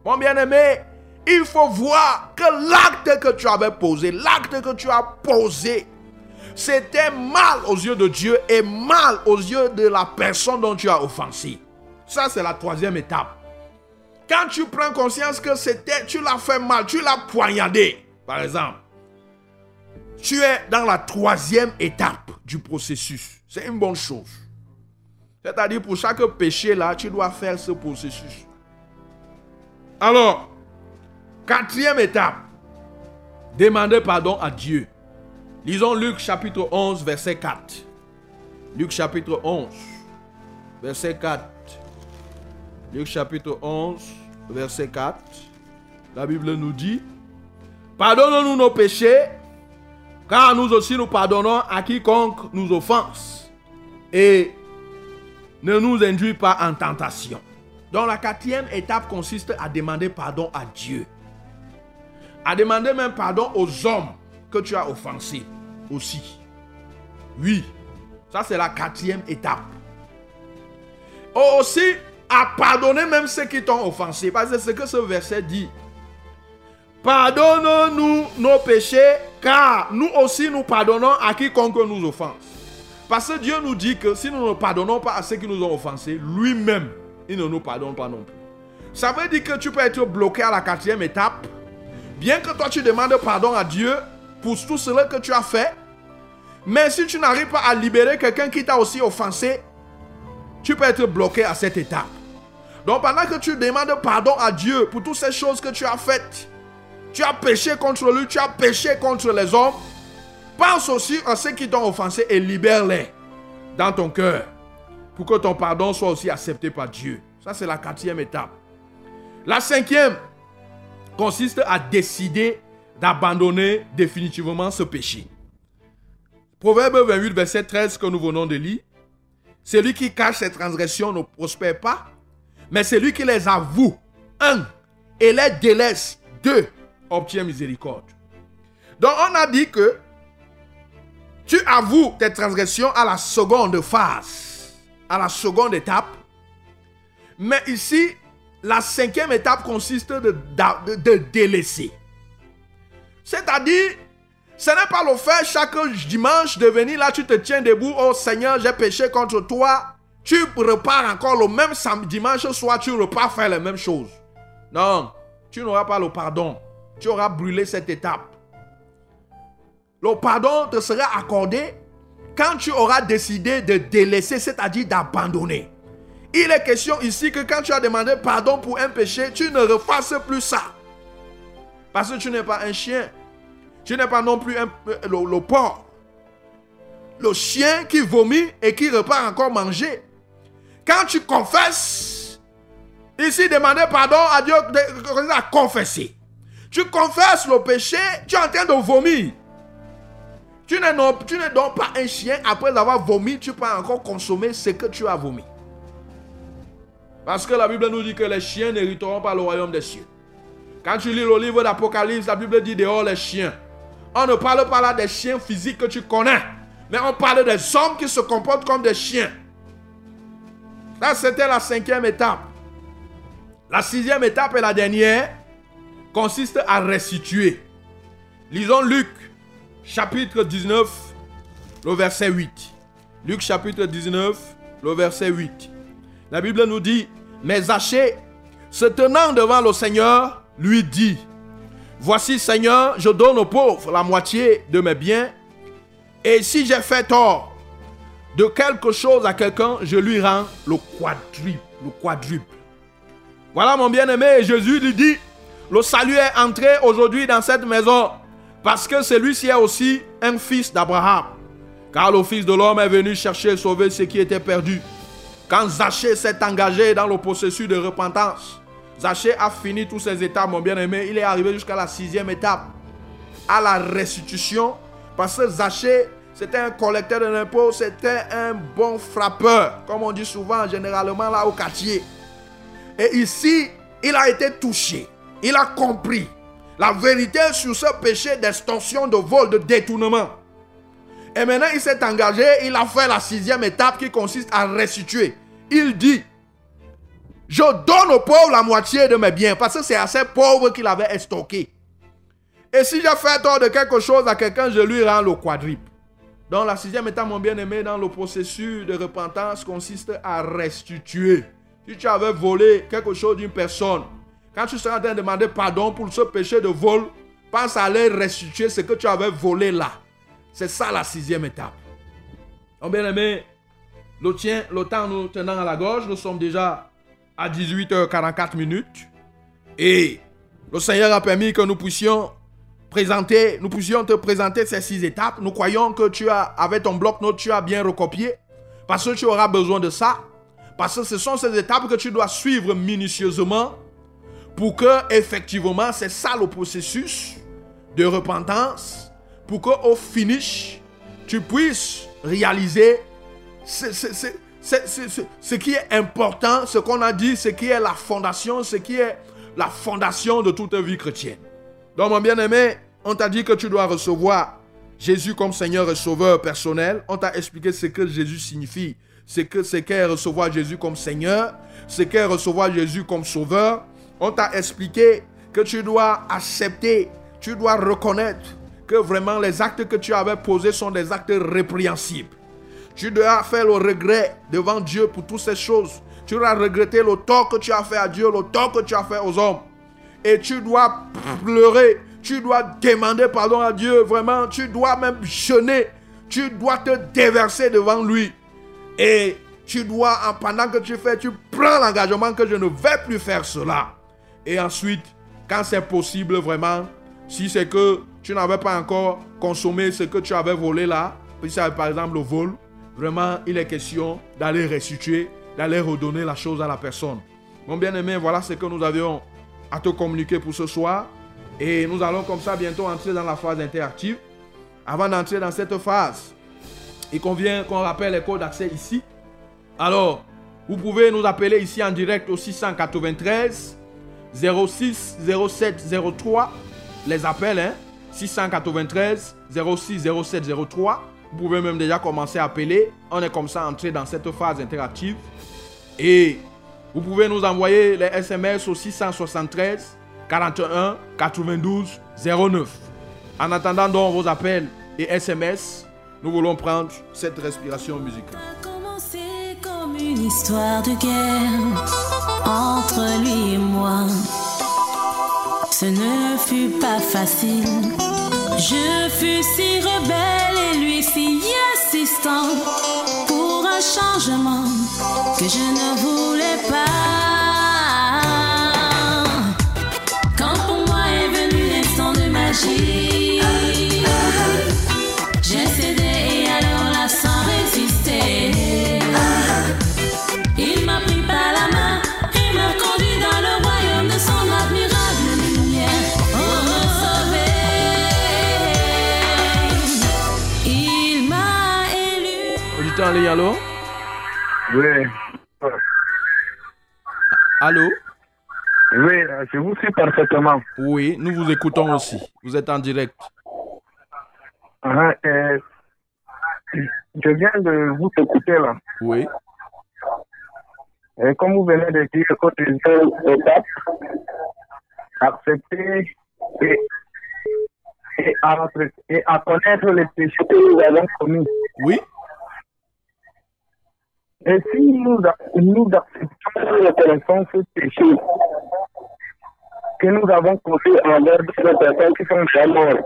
Mon bien-aimé, il faut voir que l'acte que tu avais posé, l'acte que tu as posé, c'était mal aux yeux de Dieu et mal aux yeux de la personne dont tu as offensé. Ça, c'est la troisième étape. Quand tu prends conscience que c'était, tu l'as fait mal, tu l'as poignardé, par exemple, tu es dans la troisième étape du processus. C'est une bonne chose. C'est-à-dire, pour chaque péché là, tu dois faire ce processus. Alors, quatrième étape, demander pardon à Dieu. Lisons Luc chapitre 11, verset 4. Luc chapitre 11, verset 4. Luc chapitre 11, verset 4. La Bible nous dit, Pardonne-nous nos péchés, car nous aussi nous pardonnons à quiconque nous offense. Et ne nous induis pas en tentation. Donc la quatrième étape consiste à demander pardon à Dieu. À demander même pardon aux hommes que tu as offensés aussi. Oui, ça c'est la quatrième étape. Aussi, à pardonner même ceux qui t'ont offensé. Parce que c'est ce que ce verset dit. Pardonne-nous nos péchés, car nous aussi nous pardonnons à quiconque nous offense. Parce que Dieu nous dit que si nous ne pardonnons pas à ceux qui nous ont offensés, lui-même, il ne nous pardonne pas non plus. Ça veut dire que tu peux être bloqué à la quatrième étape. Bien que toi tu demandes pardon à Dieu pour tout cela que tu as fait. Mais si tu n'arrives pas à libérer quelqu'un qui t'a aussi offensé, tu peux être bloqué à cette étape. Donc pendant que tu demandes pardon à Dieu pour toutes ces choses que tu as faites, tu as péché contre lui, tu as péché contre les hommes, pense aussi à ceux qui t'ont offensé et libère-les dans ton cœur pour que ton pardon soit aussi accepté par Dieu. Ça, c'est la quatrième étape. La cinquième consiste à décider d'abandonner définitivement ce péché. Proverbe 28, verset 13 que nous venons de lire. Celui qui cache ses transgressions ne prospère pas, mais celui qui les avoue, un, et les délaisse, deux, obtient miséricorde. Donc on a dit que tu avoues tes transgressions à la seconde phase, à la seconde étape. Mais ici, la cinquième étape consiste de, délaisser. C'est-à-dire, ce n'est pas le fait chaque dimanche de venir là, tu te tiens debout, oh Seigneur, j'ai péché contre toi. Tu repars encore le même dimanche soir, tu repars faire les mêmes choses. Non, tu n'auras pas le pardon. Tu auras brûlé cette étape. Le pardon te sera accordé quand tu auras décidé de délaisser, c'est-à-dire d'abandonner. Il est question ici que quand tu as demandé pardon pour un péché, tu ne refasses plus ça. Parce que tu n'es pas un chien. Tu n'es pas non plus un, le, porc. Le chien qui vomit et qui repart encore manger. Quand tu confesses, ici demander pardon à Dieu, à confesser. Tu confesses le péché, tu es en train de vomir. Tu n'es donc pas un chien, après avoir vomi, tu peux encore consommer ce que tu as vomi. Parce que la Bible nous dit que les chiens n'hériteront pas le royaume des cieux. Quand tu lis le livre d'Apocalypse, la Bible dit dehors les chiens. On ne parle pas là des chiens physiques que tu connais, mais on parle des hommes qui se comportent comme des chiens. Ça, c'était la cinquième étape. La sixième étape et la dernière consiste à restituer. Lisons Luc, chapitre 19, le verset 8. Luc, chapitre 19, le verset 8. La Bible nous dit, mais Zachée, se tenant devant le Seigneur, lui dit, Voici Seigneur, je donne aux pauvres la moitié de mes biens, et si j'ai fait tort de quelque chose à quelqu'un, je lui rends le quadruple. Le quadruple. Voilà mon bien-aimé, Jésus lui dit, le salut est entré aujourd'hui dans cette maison, parce que celui-ci est aussi un fils d'Abraham. Car le Fils de l'homme est venu chercher et sauver ce qui était perdu. Quand Zachée s'est engagé dans le processus de repentance, Zachée a fini tous ses étapes, mon bien-aimé. Il est arrivé jusqu'à la sixième étape, à la restitution. Parce que Zachée, c'était un collecteur de l'impôt, c'était un bon frappeur, comme on dit souvent, généralement là au quartier. Et ici, il a été touché. Il a compris la vérité sur ce péché d'extorsion, de vol, de détournement. Et maintenant, il s'est engagé, il a fait la sixième étape qui consiste à restituer. Il dit, je donne aux pauvres la moitié de mes biens, parce que c'est à ces pauvres qu'il avait stocké. Et si j'ai fait tort de quelque chose à quelqu'un, je lui rends le quadruple. Donc la sixième étape, mon bien-aimé, dans le processus de repentance consiste à restituer. Si tu avais volé quelque chose d'une personne, quand tu seras en train de demander pardon pour ce péché de vol, pense à aller restituer ce que tu avais volé là. C'est ça la sixième étape. Mon bien-aimé, le, tien, le temps nous tenant à la gorge, nous sommes déjà à 18h44 minutes. Et le Seigneur a permis que nous puissions présenter, nous puissions te présenter ces six étapes. Nous croyons que tu as, avec ton bloc-notes, tu as bien recopié. Parce que tu auras besoin de ça. Parce que ce sont ces étapes que tu dois suivre minutieusement pour que, effectivement, c'est ça le processus de repentance pour qu'au finish, tu puisses réaliser ce, qui est important, ce qu'on a dit, ce qui est la fondation, ce qui est la fondation de toute vie chrétienne. Donc, mon bien-aimé, on t'a dit que tu dois recevoir Jésus comme Seigneur et Sauveur personnel. On t'a expliqué ce que Jésus signifie, ce qu'est recevoir Jésus comme Seigneur, ce qu'est recevoir Jésus comme Sauveur. On t'a expliqué que tu dois accepter, tu dois reconnaître que vraiment les actes que tu avais posés sont des actes répréhensibles. Tu dois faire le regret devant Dieu pour toutes ces choses. Tu dois regretter le tort que tu as fait à Dieu, le tort que tu as fait aux hommes. Et tu dois pleurer. Tu dois demander pardon à Dieu. Vraiment, tu dois même jeûner. Tu dois te déverser devant lui. Et tu dois, en- pendant que tu fais, tu prends l'engagement que je ne vais plus faire cela. Et ensuite, quand c'est possible vraiment, si c'est que tu n'avais pas encore consommé ce que tu avais volé là, par exemple le vol, vraiment, il est question d'aller restituer, d'aller redonner la chose à la personne. Mon bien-aimé, voilà ce que nous avions à te communiquer pour ce soir. Et nous allons comme ça bientôt entrer dans la phase interactive. Avant d'entrer dans cette phase, il convient qu'on rappelle les codes d'accès ici. Alors, vous pouvez nous appeler ici en direct au 693 06 07 03. Les appels, hein? 693 06 07 03. Vous pouvez même déjà commencer à appeler. On est comme ça entré dans cette phase interactive. Et vous pouvez nous envoyer les SMS au 673 41 92 09. En attendant donc vos appels et SMS, nous voulons prendre cette respiration musicale. une histoire de guerre entre lui et moi. Ce ne fut pas facile. Je fus si rebelle et lui si insistant pour un changement que je ne voulais pas. Ligne, allô? Oui, Allô? oui, je vous suis parfaitement. Oui, nous vous écoutons aussi. Vous êtes en direct. Ah, euh, je viens de vous écouter là. Oui. Et comme vous venez de dire que deuxième étape, accepter et, et, à, et à connaître les péchés que nous avons commis. Oui? Et si nous, nous acceptons et reconnaissons ce péché que nous avons causé envers d'autres personnes qui sont déjà mortes,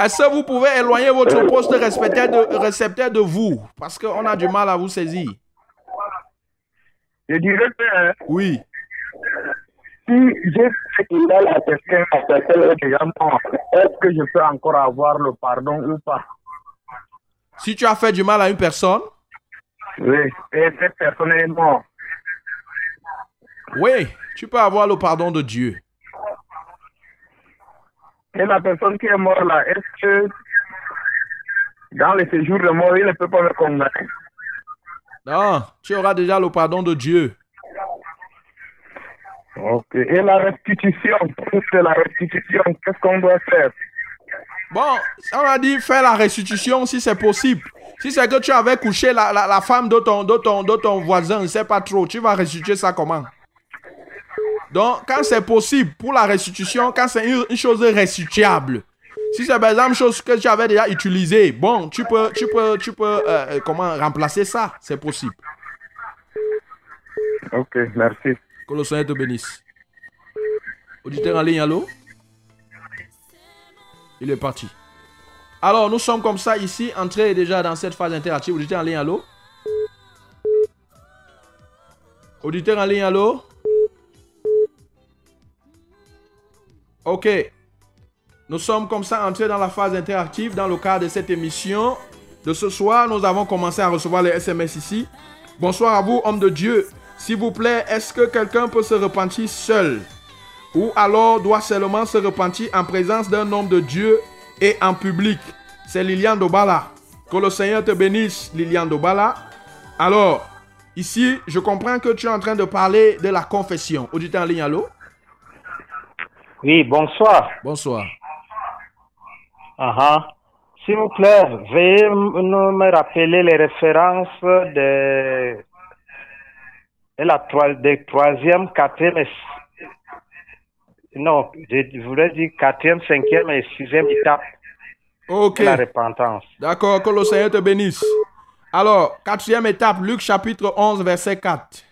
Est-ce que vous pouvez éloigner votre poste récepteur de, récepteur de vous? Parce qu'on a du mal à vous saisir. je dirais que hein, Oui. si j'ai fait du mal à quelqu'un, la personne est déjà morte, est-ce que je peux encore avoir le pardon ou pas? Si tu as fait du mal à une personne, Oui, et cette personne est morte. oui, tu peux avoir le pardon de Dieu. Et la personne qui est morte là, est-ce que dans le séjour de mort, il ne peut pas me condamner? Non, tu auras déjà le pardon de Dieu. Ok. Et la restitution, c'est la restitution, qu'est-ce qu'on doit faire? Bon, on a dit faire la restitution si c'est possible. Si c'est que tu avais couché la, la, la femme de ton, de, ton, de ton voisin, je ne sais pas trop, tu vas restituer ça comment? Donc, quand c'est possible pour la restitution, quand c'est une, une chose restituable, si c'est par exemple chose que tu avais déjà utilisée, bon, tu peux, tu peux, tu peux, euh, euh, comment remplacer ça, c'est possible. Ok, merci. Que le Seigneur te bénisse. Auditeur en ligne, allô? Il est parti. Alors, nous sommes comme ça ici, entrés déjà dans cette phase interactive. Auditeur en ligne, allô? Auditeur en ligne, allô? Ok. Nous sommes comme ça entrés dans la phase interactive dans le cadre de cette émission. De ce soir, nous avons commencé à recevoir les SMS ici. Bonsoir à vous, homme de Dieu. S'il vous plaît, est-ce que quelqu'un peut se repentir seul? Ou alors doit seulement se repentir en présence d'un homme de Dieu et en public C'est Liliane Dobala. Que le Seigneur te bénisse, Liliane Dobala. Alors, ici, je comprends que tu es en train de parler de la confession. Auditeur en ligne, allô? Oui, bonsoir. Bonsoir. Ah. S'il vous plaît, veuillez me rappeler les références de, de la troisième, quatrième et non, je voulais dire quatrième, cinquième et sixième étape de la repentance. D'accord, que le Seigneur te bénisse. Alors, quatrième étape, Luc chapitre 11, verset 4.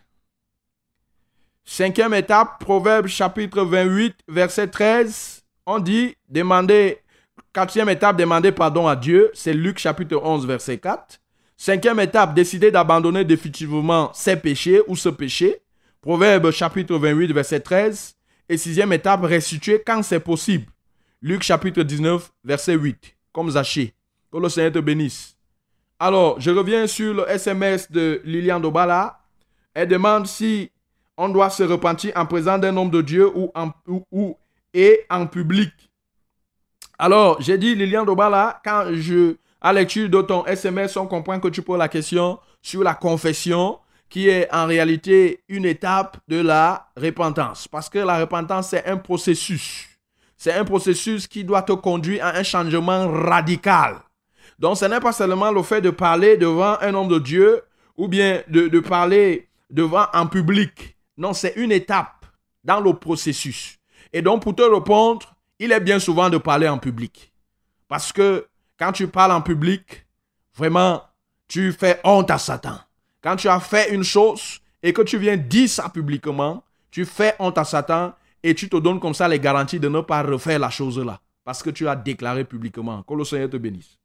Cinquième étape, Proverbe chapitre 28, verset 13. On dit, demander, quatrième étape, demander pardon à Dieu. C'est Luc chapitre 11, verset 4. Cinquième étape, décider d'abandonner définitivement ses péchés ou ce péché. Proverbe chapitre 28, verset 13. Et sixième étape, restituer quand c'est possible. Luc chapitre 19, verset 8. Comme Zaché. Que le Seigneur te bénisse. Alors, je reviens sur le SMS de Liliane Dobala. Elle demande si on doit se repentir en présence d'un homme de Dieu ou, en, ou, et en public. Alors, j'ai dit, Liliane Dobala, quand je, à lecture de ton SMS, on comprend que tu poses la question sur la confession, qui est en réalité une étape de la repentance. Parce que la repentance, c'est un processus. C'est un processus qui doit te conduire à un changement radical. Donc, ce n'est pas seulement le fait de parler devant un homme de Dieu ou bien de, parler devant un public. Non, c'est une étape dans le processus. Et donc, pour te répondre, il est bien souvent de parler en public. Parce que quand tu parles en public, vraiment, tu fais honte à Satan. Quand tu as fait une chose et que tu viens dire ça publiquement, tu fais honte à Satan et tu te donnes comme ça les garanties de ne pas refaire la chose là. Parce que tu as déclaré publiquement. Que le Seigneur te bénisse.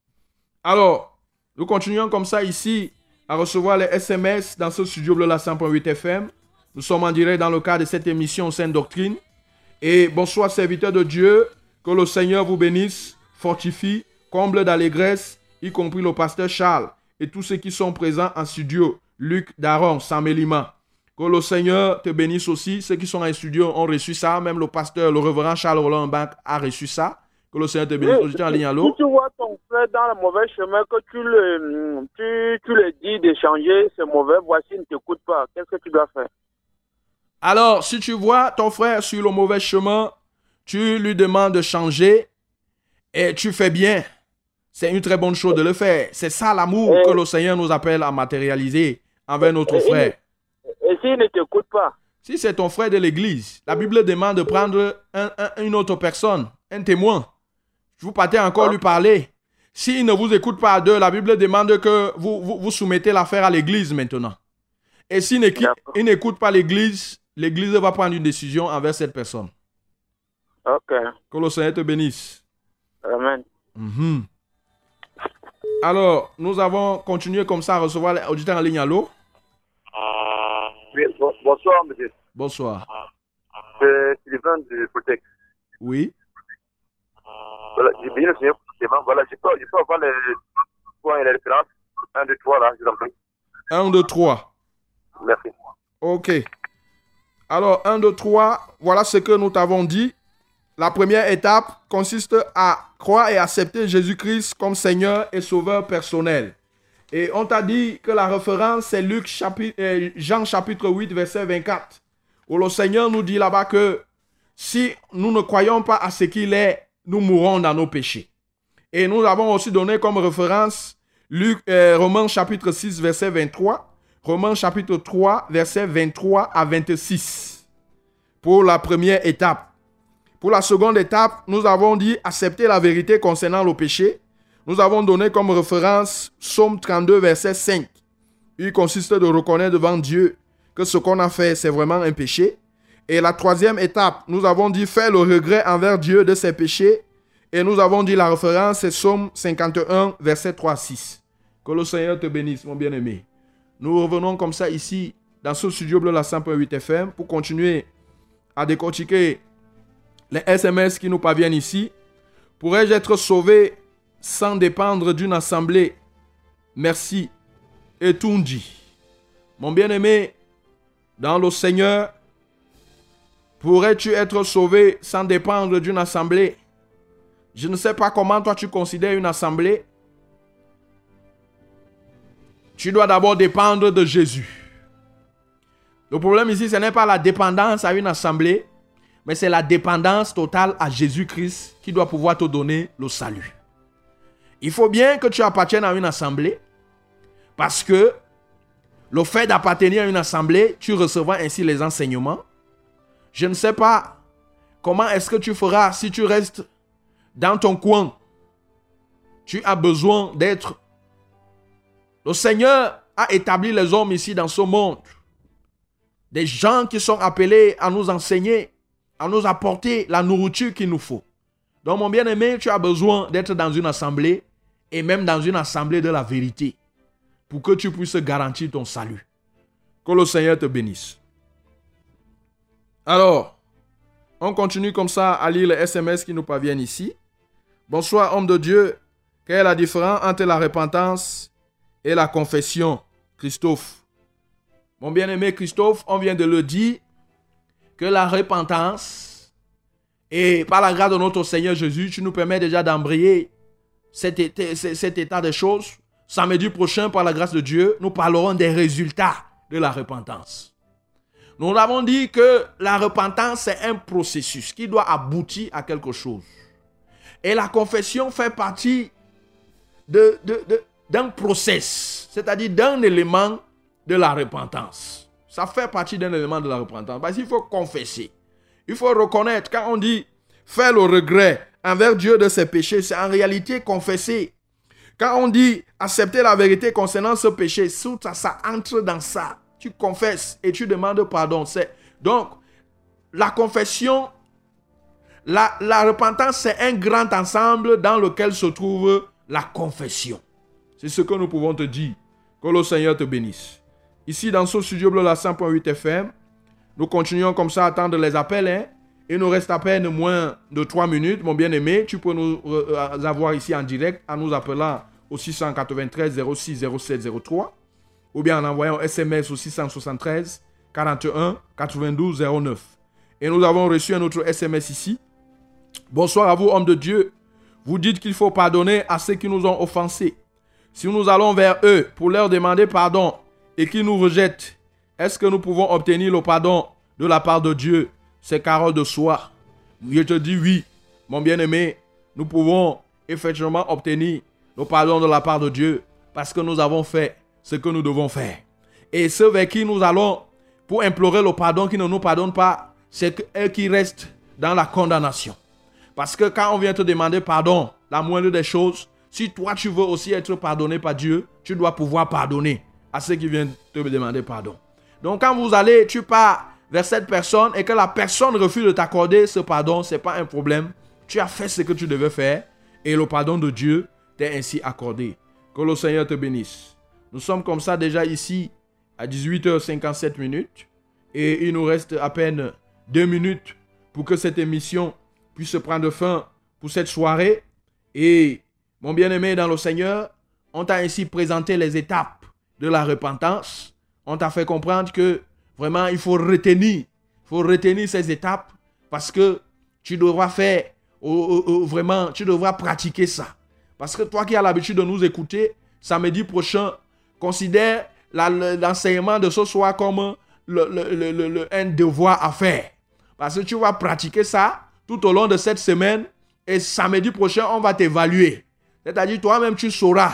Alors, nous continuons comme ça ici à recevoir les SMS dans ce studio bleu la 100.8 FM. Nous sommes en direct dans le cadre de cette émission Sainte Doctrine. Et bonsoir, serviteurs de Dieu. Que le Seigneur vous bénisse, fortifie, comble d'allégresse, y compris le pasteur Charles et tous ceux qui sont présents en studio. Luc, Daron, Samélima. Que le Seigneur te bénisse aussi. Ceux qui sont en studio ont reçu ça. Même le pasteur, le révérend Charles Roland Bank a reçu ça. Que le Seigneur te bénisse. Oui, en ligne, Si allô? tu vois ton frère dans le mauvais chemin, que tu le, tu, tu le dis de changer, c'est mauvais, voici, il ne t'écoute pas. Qu'est-ce que tu dois faire? Alors, si tu vois ton frère sur le mauvais chemin, tu lui demandes de changer et tu fais bien. C'est une très bonne chose de le faire. C'est ça l'amour que le Seigneur nous appelle à matérialiser envers notre frère. Et s'il ne t'écoute pas? Si c'est ton frère de l'église, la Bible demande de prendre un- un- une autre personne, un témoin. Vous partez encore lui parler. S'il ne vous écoute pas à deux, la Bible demande que vous, vous, vous soumettez l'affaire à l'église maintenant. Et s'il n'écoute pas l'église, l'église va prendre une décision envers cette personne. Ok, Que le Seigneur te bénisse. amen. Mhm. Alors, nous avons continué comme ça à recevoir les auditeurs en ligne. Allô? Bonsoir, monsieur. Bonsoir. C'est Sylvain de Protect. Oui. Voilà, j'ai bien le Seigneur. Voilà, je peux, je peux avoir les points et les références. Un, deux, trois, là, je vous en prie. 1, 2, 3. Merci. Ok. Alors, 1, 2, 3, voilà ce que nous t'avons dit. La première étape consiste à croire et accepter Jésus-Christ comme Seigneur et Sauveur personnel. Et on t'a dit que la référence, c'est Luc chapitre, euh, Jean chapitre 8, verset 24. Où le Seigneur nous dit là-bas que si nous ne croyons pas à ce qu'il est, nous mourrons dans nos péchés. Et nous avons aussi donné comme référence Luc, euh, Romains chapitre 6, verset 23. Romains chapitre 3, verset 23 à 26. Pour la première étape. Pour la seconde étape, nous avons dit accepter la vérité concernant le péché. Nous avons donné comme référence Psaume 32, verset 5. Il consiste de reconnaître devant Dieu que ce qu'on a fait, c'est vraiment un péché. Et la troisième étape, nous avons dit faire le regret envers Dieu de ses péchés. Et nous avons dit la référence, c'est Psaume 51, verset 3 à 6. Que le Seigneur te bénisse, mon bien-aimé. Nous revenons comme ça ici, dans ce studio bleu la 100.8 FM, pour continuer à décortiquer les SMS qui nous parviennent ici. Pourrais-je être sauvé sans dépendre d'une assemblée Merci. Et dit. Mon bien-aimé, dans le Seigneur, pourrais-tu être sauvé sans dépendre d'une assemblée? Je ne sais pas comment toi tu considères une assemblée. Tu dois d'abord dépendre de Jésus. Le problème ici, ce n'est pas la dépendance à une assemblée, mais c'est la dépendance totale à Jésus-Christ qui doit pouvoir te donner le salut. Il faut bien que tu appartiennes à une assemblée, parce que le fait d'appartenir à une assemblée, tu recevras ainsi les enseignements. Je ne sais pas comment est-ce que tu feras si tu restes dans ton coin. Tu as besoin d'être Le Seigneur a établi les hommes ici dans ce monde. Des gens qui sont appelés à nous enseigner, à nous apporter la nourriture qu'il nous faut. Donc mon bien-aimé, tu as besoin d'être dans une assemblée et même dans une assemblée de la vérité pour que tu puisses garantir ton salut. Que le Seigneur te bénisse. Alors, on continue comme ça à lire les SMS qui nous parviennent ici. Bonsoir, homme de Dieu. Quelle est la différence entre la repentance et la confession, Christophe Mon bien-aimé Christophe, on vient de le dire que la repentance, et par la grâce de notre Seigneur Jésus, tu nous permets déjà d'embrayer cet, état de choses. Samedi prochain, par la grâce de Dieu, nous parlerons des résultats de la repentance. Nous avons dit que la repentance, c'est un processus qui doit aboutir à quelque chose. Et la confession fait partie d'un de, process, c'est-à-dire d'un élément de la repentance. Ça fait partie d'un élément de la repentance. Parce qu'il faut confesser. Il faut reconnaître, quand on dit faire le regret envers Dieu de ses péchés, c'est en réalité confesser. Quand on dit accepter la vérité concernant ce péché, ça, ça entre dans ça. Tu confesses et tu demandes pardon. Donc, la confession la, repentance, c'est un grand ensemble dans lequel se trouve la confession. C'est ce que nous pouvons te dire. Que le Seigneur te bénisse. Ici, dans ce studio bleu, la 100.8 FM, nous continuons comme ça à attendre les appels. Hein. Il nous reste à peine moins de 3 minutes, mon bien-aimé. Tu peux nous euh, avoir ici en direct en nous appelant au 693 06 07 03 ou bien en envoyant SMS au 673 41 92 09. Et nous avons reçu un autre SMS ici Bonsoir à vous, hommes de Dieu. Vous dites qu'il faut pardonner à ceux qui nous ont offensés. Si nous allons vers eux pour leur demander pardon et qu'ils nous rejettent, est-ce que nous pouvons obtenir le pardon de la part de Dieu? C'est carole de soi. Je te dis oui, mon bien-aimé, nous pouvons effectivement obtenir le pardon de la part de Dieu parce que nous avons fait ce que nous devons faire. Et ceux vers qui nous allons pour implorer le pardon qui ne nous pardonnent pas, c'est eux qui restent dans la condamnation. Parce que quand on vient te demander pardon, la moindre des choses, si toi tu veux aussi être pardonné par Dieu, tu dois pouvoir pardonner à ceux qui viennent te demander pardon. Donc quand vous allez, tu pars vers cette personne et que la personne refuse de t'accorder ce pardon, ce n'est pas un problème. Tu as fait ce que tu devais faire et le pardon de Dieu t'est ainsi accordé. Que le Seigneur te bénisse. Nous sommes comme ça déjà ici à 18h57 minutes et il nous reste à peine deux minutes pour que cette émission puisse prendre fin pour cette soirée. Et mon bien-aimé dans le Seigneur, on t'a ainsi présenté les étapes de la repentance. On t'a fait comprendre que vraiment il faut retenir, il faut retenir ces étapes parce que tu devras faire, vraiment, tu devras pratiquer ça. Parce que toi qui as l'habitude de nous écouter, samedi prochain, considère l'enseignement de ce soir comme le, un devoir à faire. Parce que tu vas pratiquer ça tout au long de cette semaine. Et samedi prochain, on va t'évaluer. C'est-à-dire, toi-même, tu sauras.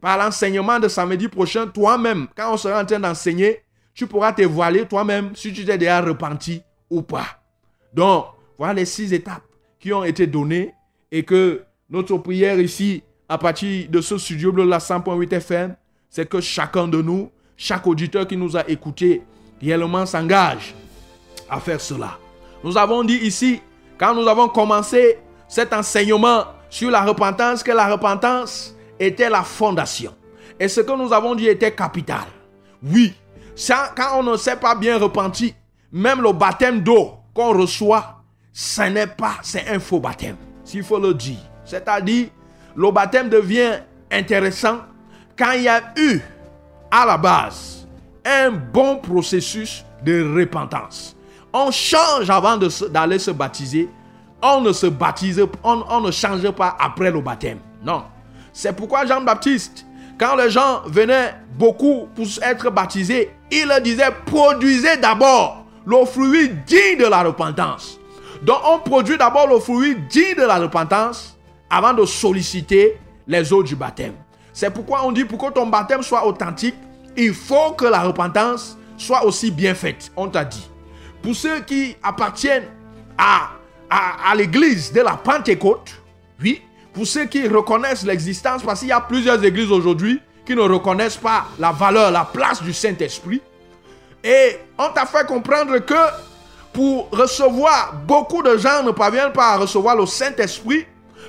Par l'enseignement de samedi prochain, toi-même, quand on sera en train d'enseigner, tu pourras t'évaluer toi-même si tu t'es déjà repenti ou pas. Donc, voilà les six étapes qui ont été données et que notre prière ici, à partir de ce studio bleu, la 100.8 FM, c'est que chacun de nous, chaque auditeur qui nous a écoutés, réellement s'engage à faire cela. Nous avons dit ici quand nous avons commencé cet enseignement sur la repentance, que la repentance était la fondation. Et ce que nous avons dit était capital. Oui, quand on ne s'est pas bien repenti, même le baptême d'eau qu'on reçoit, ce n'est pas, c'est un faux baptême, s'il faut le dire. C'est-à-dire, le baptême devient intéressant quand il y a eu à la base un bon processus de repentance on change avant d'aller se baptiser. On ne se baptise, on, ne change pas après le baptême. Non. C'est pourquoi Jean-Baptiste, quand les gens venaient beaucoup pour être baptisés, il leur disait produisez d'abord le fruit digne de la repentance. Donc on produit d'abord le fruit digne de la repentance avant de solliciter les eaux du baptême. C'est pourquoi on dit pour que ton baptême soit authentique, il faut que la repentance soit aussi bien faite. On t'a dit pour ceux qui appartiennent à, à, l'église de la Pentecôte, oui, pour ceux qui reconnaissent l'existence, parce qu'il y a plusieurs églises aujourd'hui qui ne reconnaissent pas la valeur, la place du Saint-Esprit. Et on t'a fait comprendre que pour recevoir, beaucoup de gens ne parviennent pas à recevoir le Saint-Esprit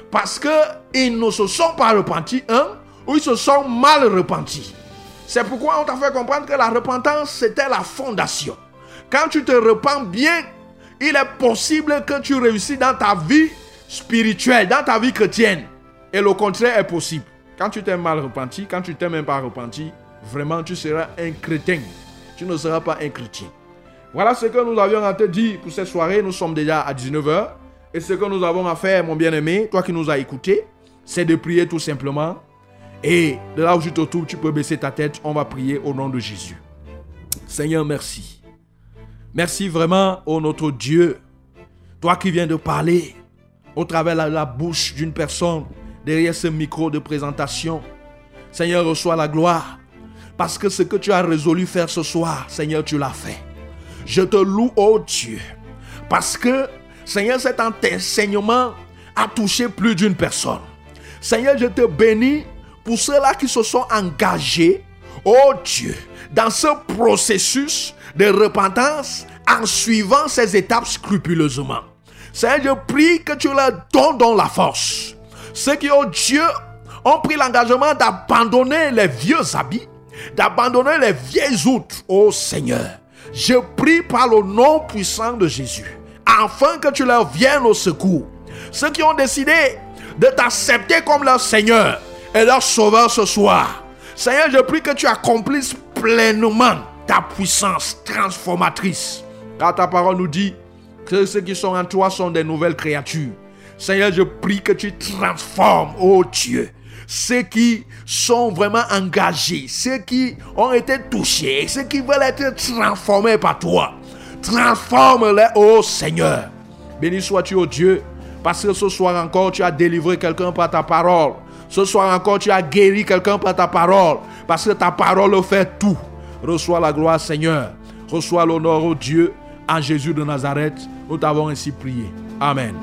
parce qu'ils ne se sont pas repentis, hein, ou ils se sont mal repentis. C'est pourquoi on t'a fait comprendre que la repentance, c'était la fondation. Quand tu te repens bien, il est possible que tu réussisses dans ta vie spirituelle, dans ta vie chrétienne. Et le contraire est possible. Quand tu t'es mal repenti, quand tu t'es même pas repenti, vraiment tu seras un chrétien. Tu ne seras pas un chrétien. Voilà ce que nous avions à te dire pour cette soirée. Nous sommes déjà à 19h. Et ce que nous avons à faire, mon bien-aimé, toi qui nous as écoutés, c'est de prier tout simplement. Et de là où tu te trouves, tu peux baisser ta tête. On va prier au nom de Jésus. Seigneur, merci. Merci vraiment, ô notre Dieu. Toi qui viens de parler au travers de la bouche d'une personne derrière ce micro de présentation. Seigneur, reçois la gloire. Parce que ce que tu as résolu faire ce soir, Seigneur, tu l'as fait. Je te loue, ô Dieu. Parce que, Seigneur, cet enseignement a touché plus d'une personne. Seigneur, je te bénis pour ceux-là qui se sont engagés, ô Dieu, dans ce processus de repentance en suivant ces étapes scrupuleusement. Seigneur, je prie que tu leur donnes la force. Ceux qui, ô Dieu, ont pris l'engagement d'abandonner les vieux habits, d'abandonner les vieilles outres, ô Seigneur. Je prie par le nom puissant de Jésus, afin que tu leur viennes au secours. Ceux qui ont décidé de t'accepter comme leur Seigneur et leur Sauveur ce soir. Seigneur, je prie que tu accomplisses pleinement ta puissance transformatrice. Car ta parole nous dit que ceux qui sont en toi sont des nouvelles créatures. Seigneur, je prie que tu transformes, oh Dieu, ceux qui sont vraiment engagés, ceux qui ont été touchés, ceux qui veulent être transformés par toi. Transforme-les, oh Seigneur. Béni sois-tu, oh Dieu, parce que ce soir encore, tu as délivré quelqu'un par ta parole. Ce soir encore, tu as guéri quelqu'un par ta parole, parce que ta parole fait tout. Reçois la gloire, Seigneur. Reçois l'honneur, oh Dieu, en Jésus de Nazareth. Nous t'avons ainsi prié. Amen.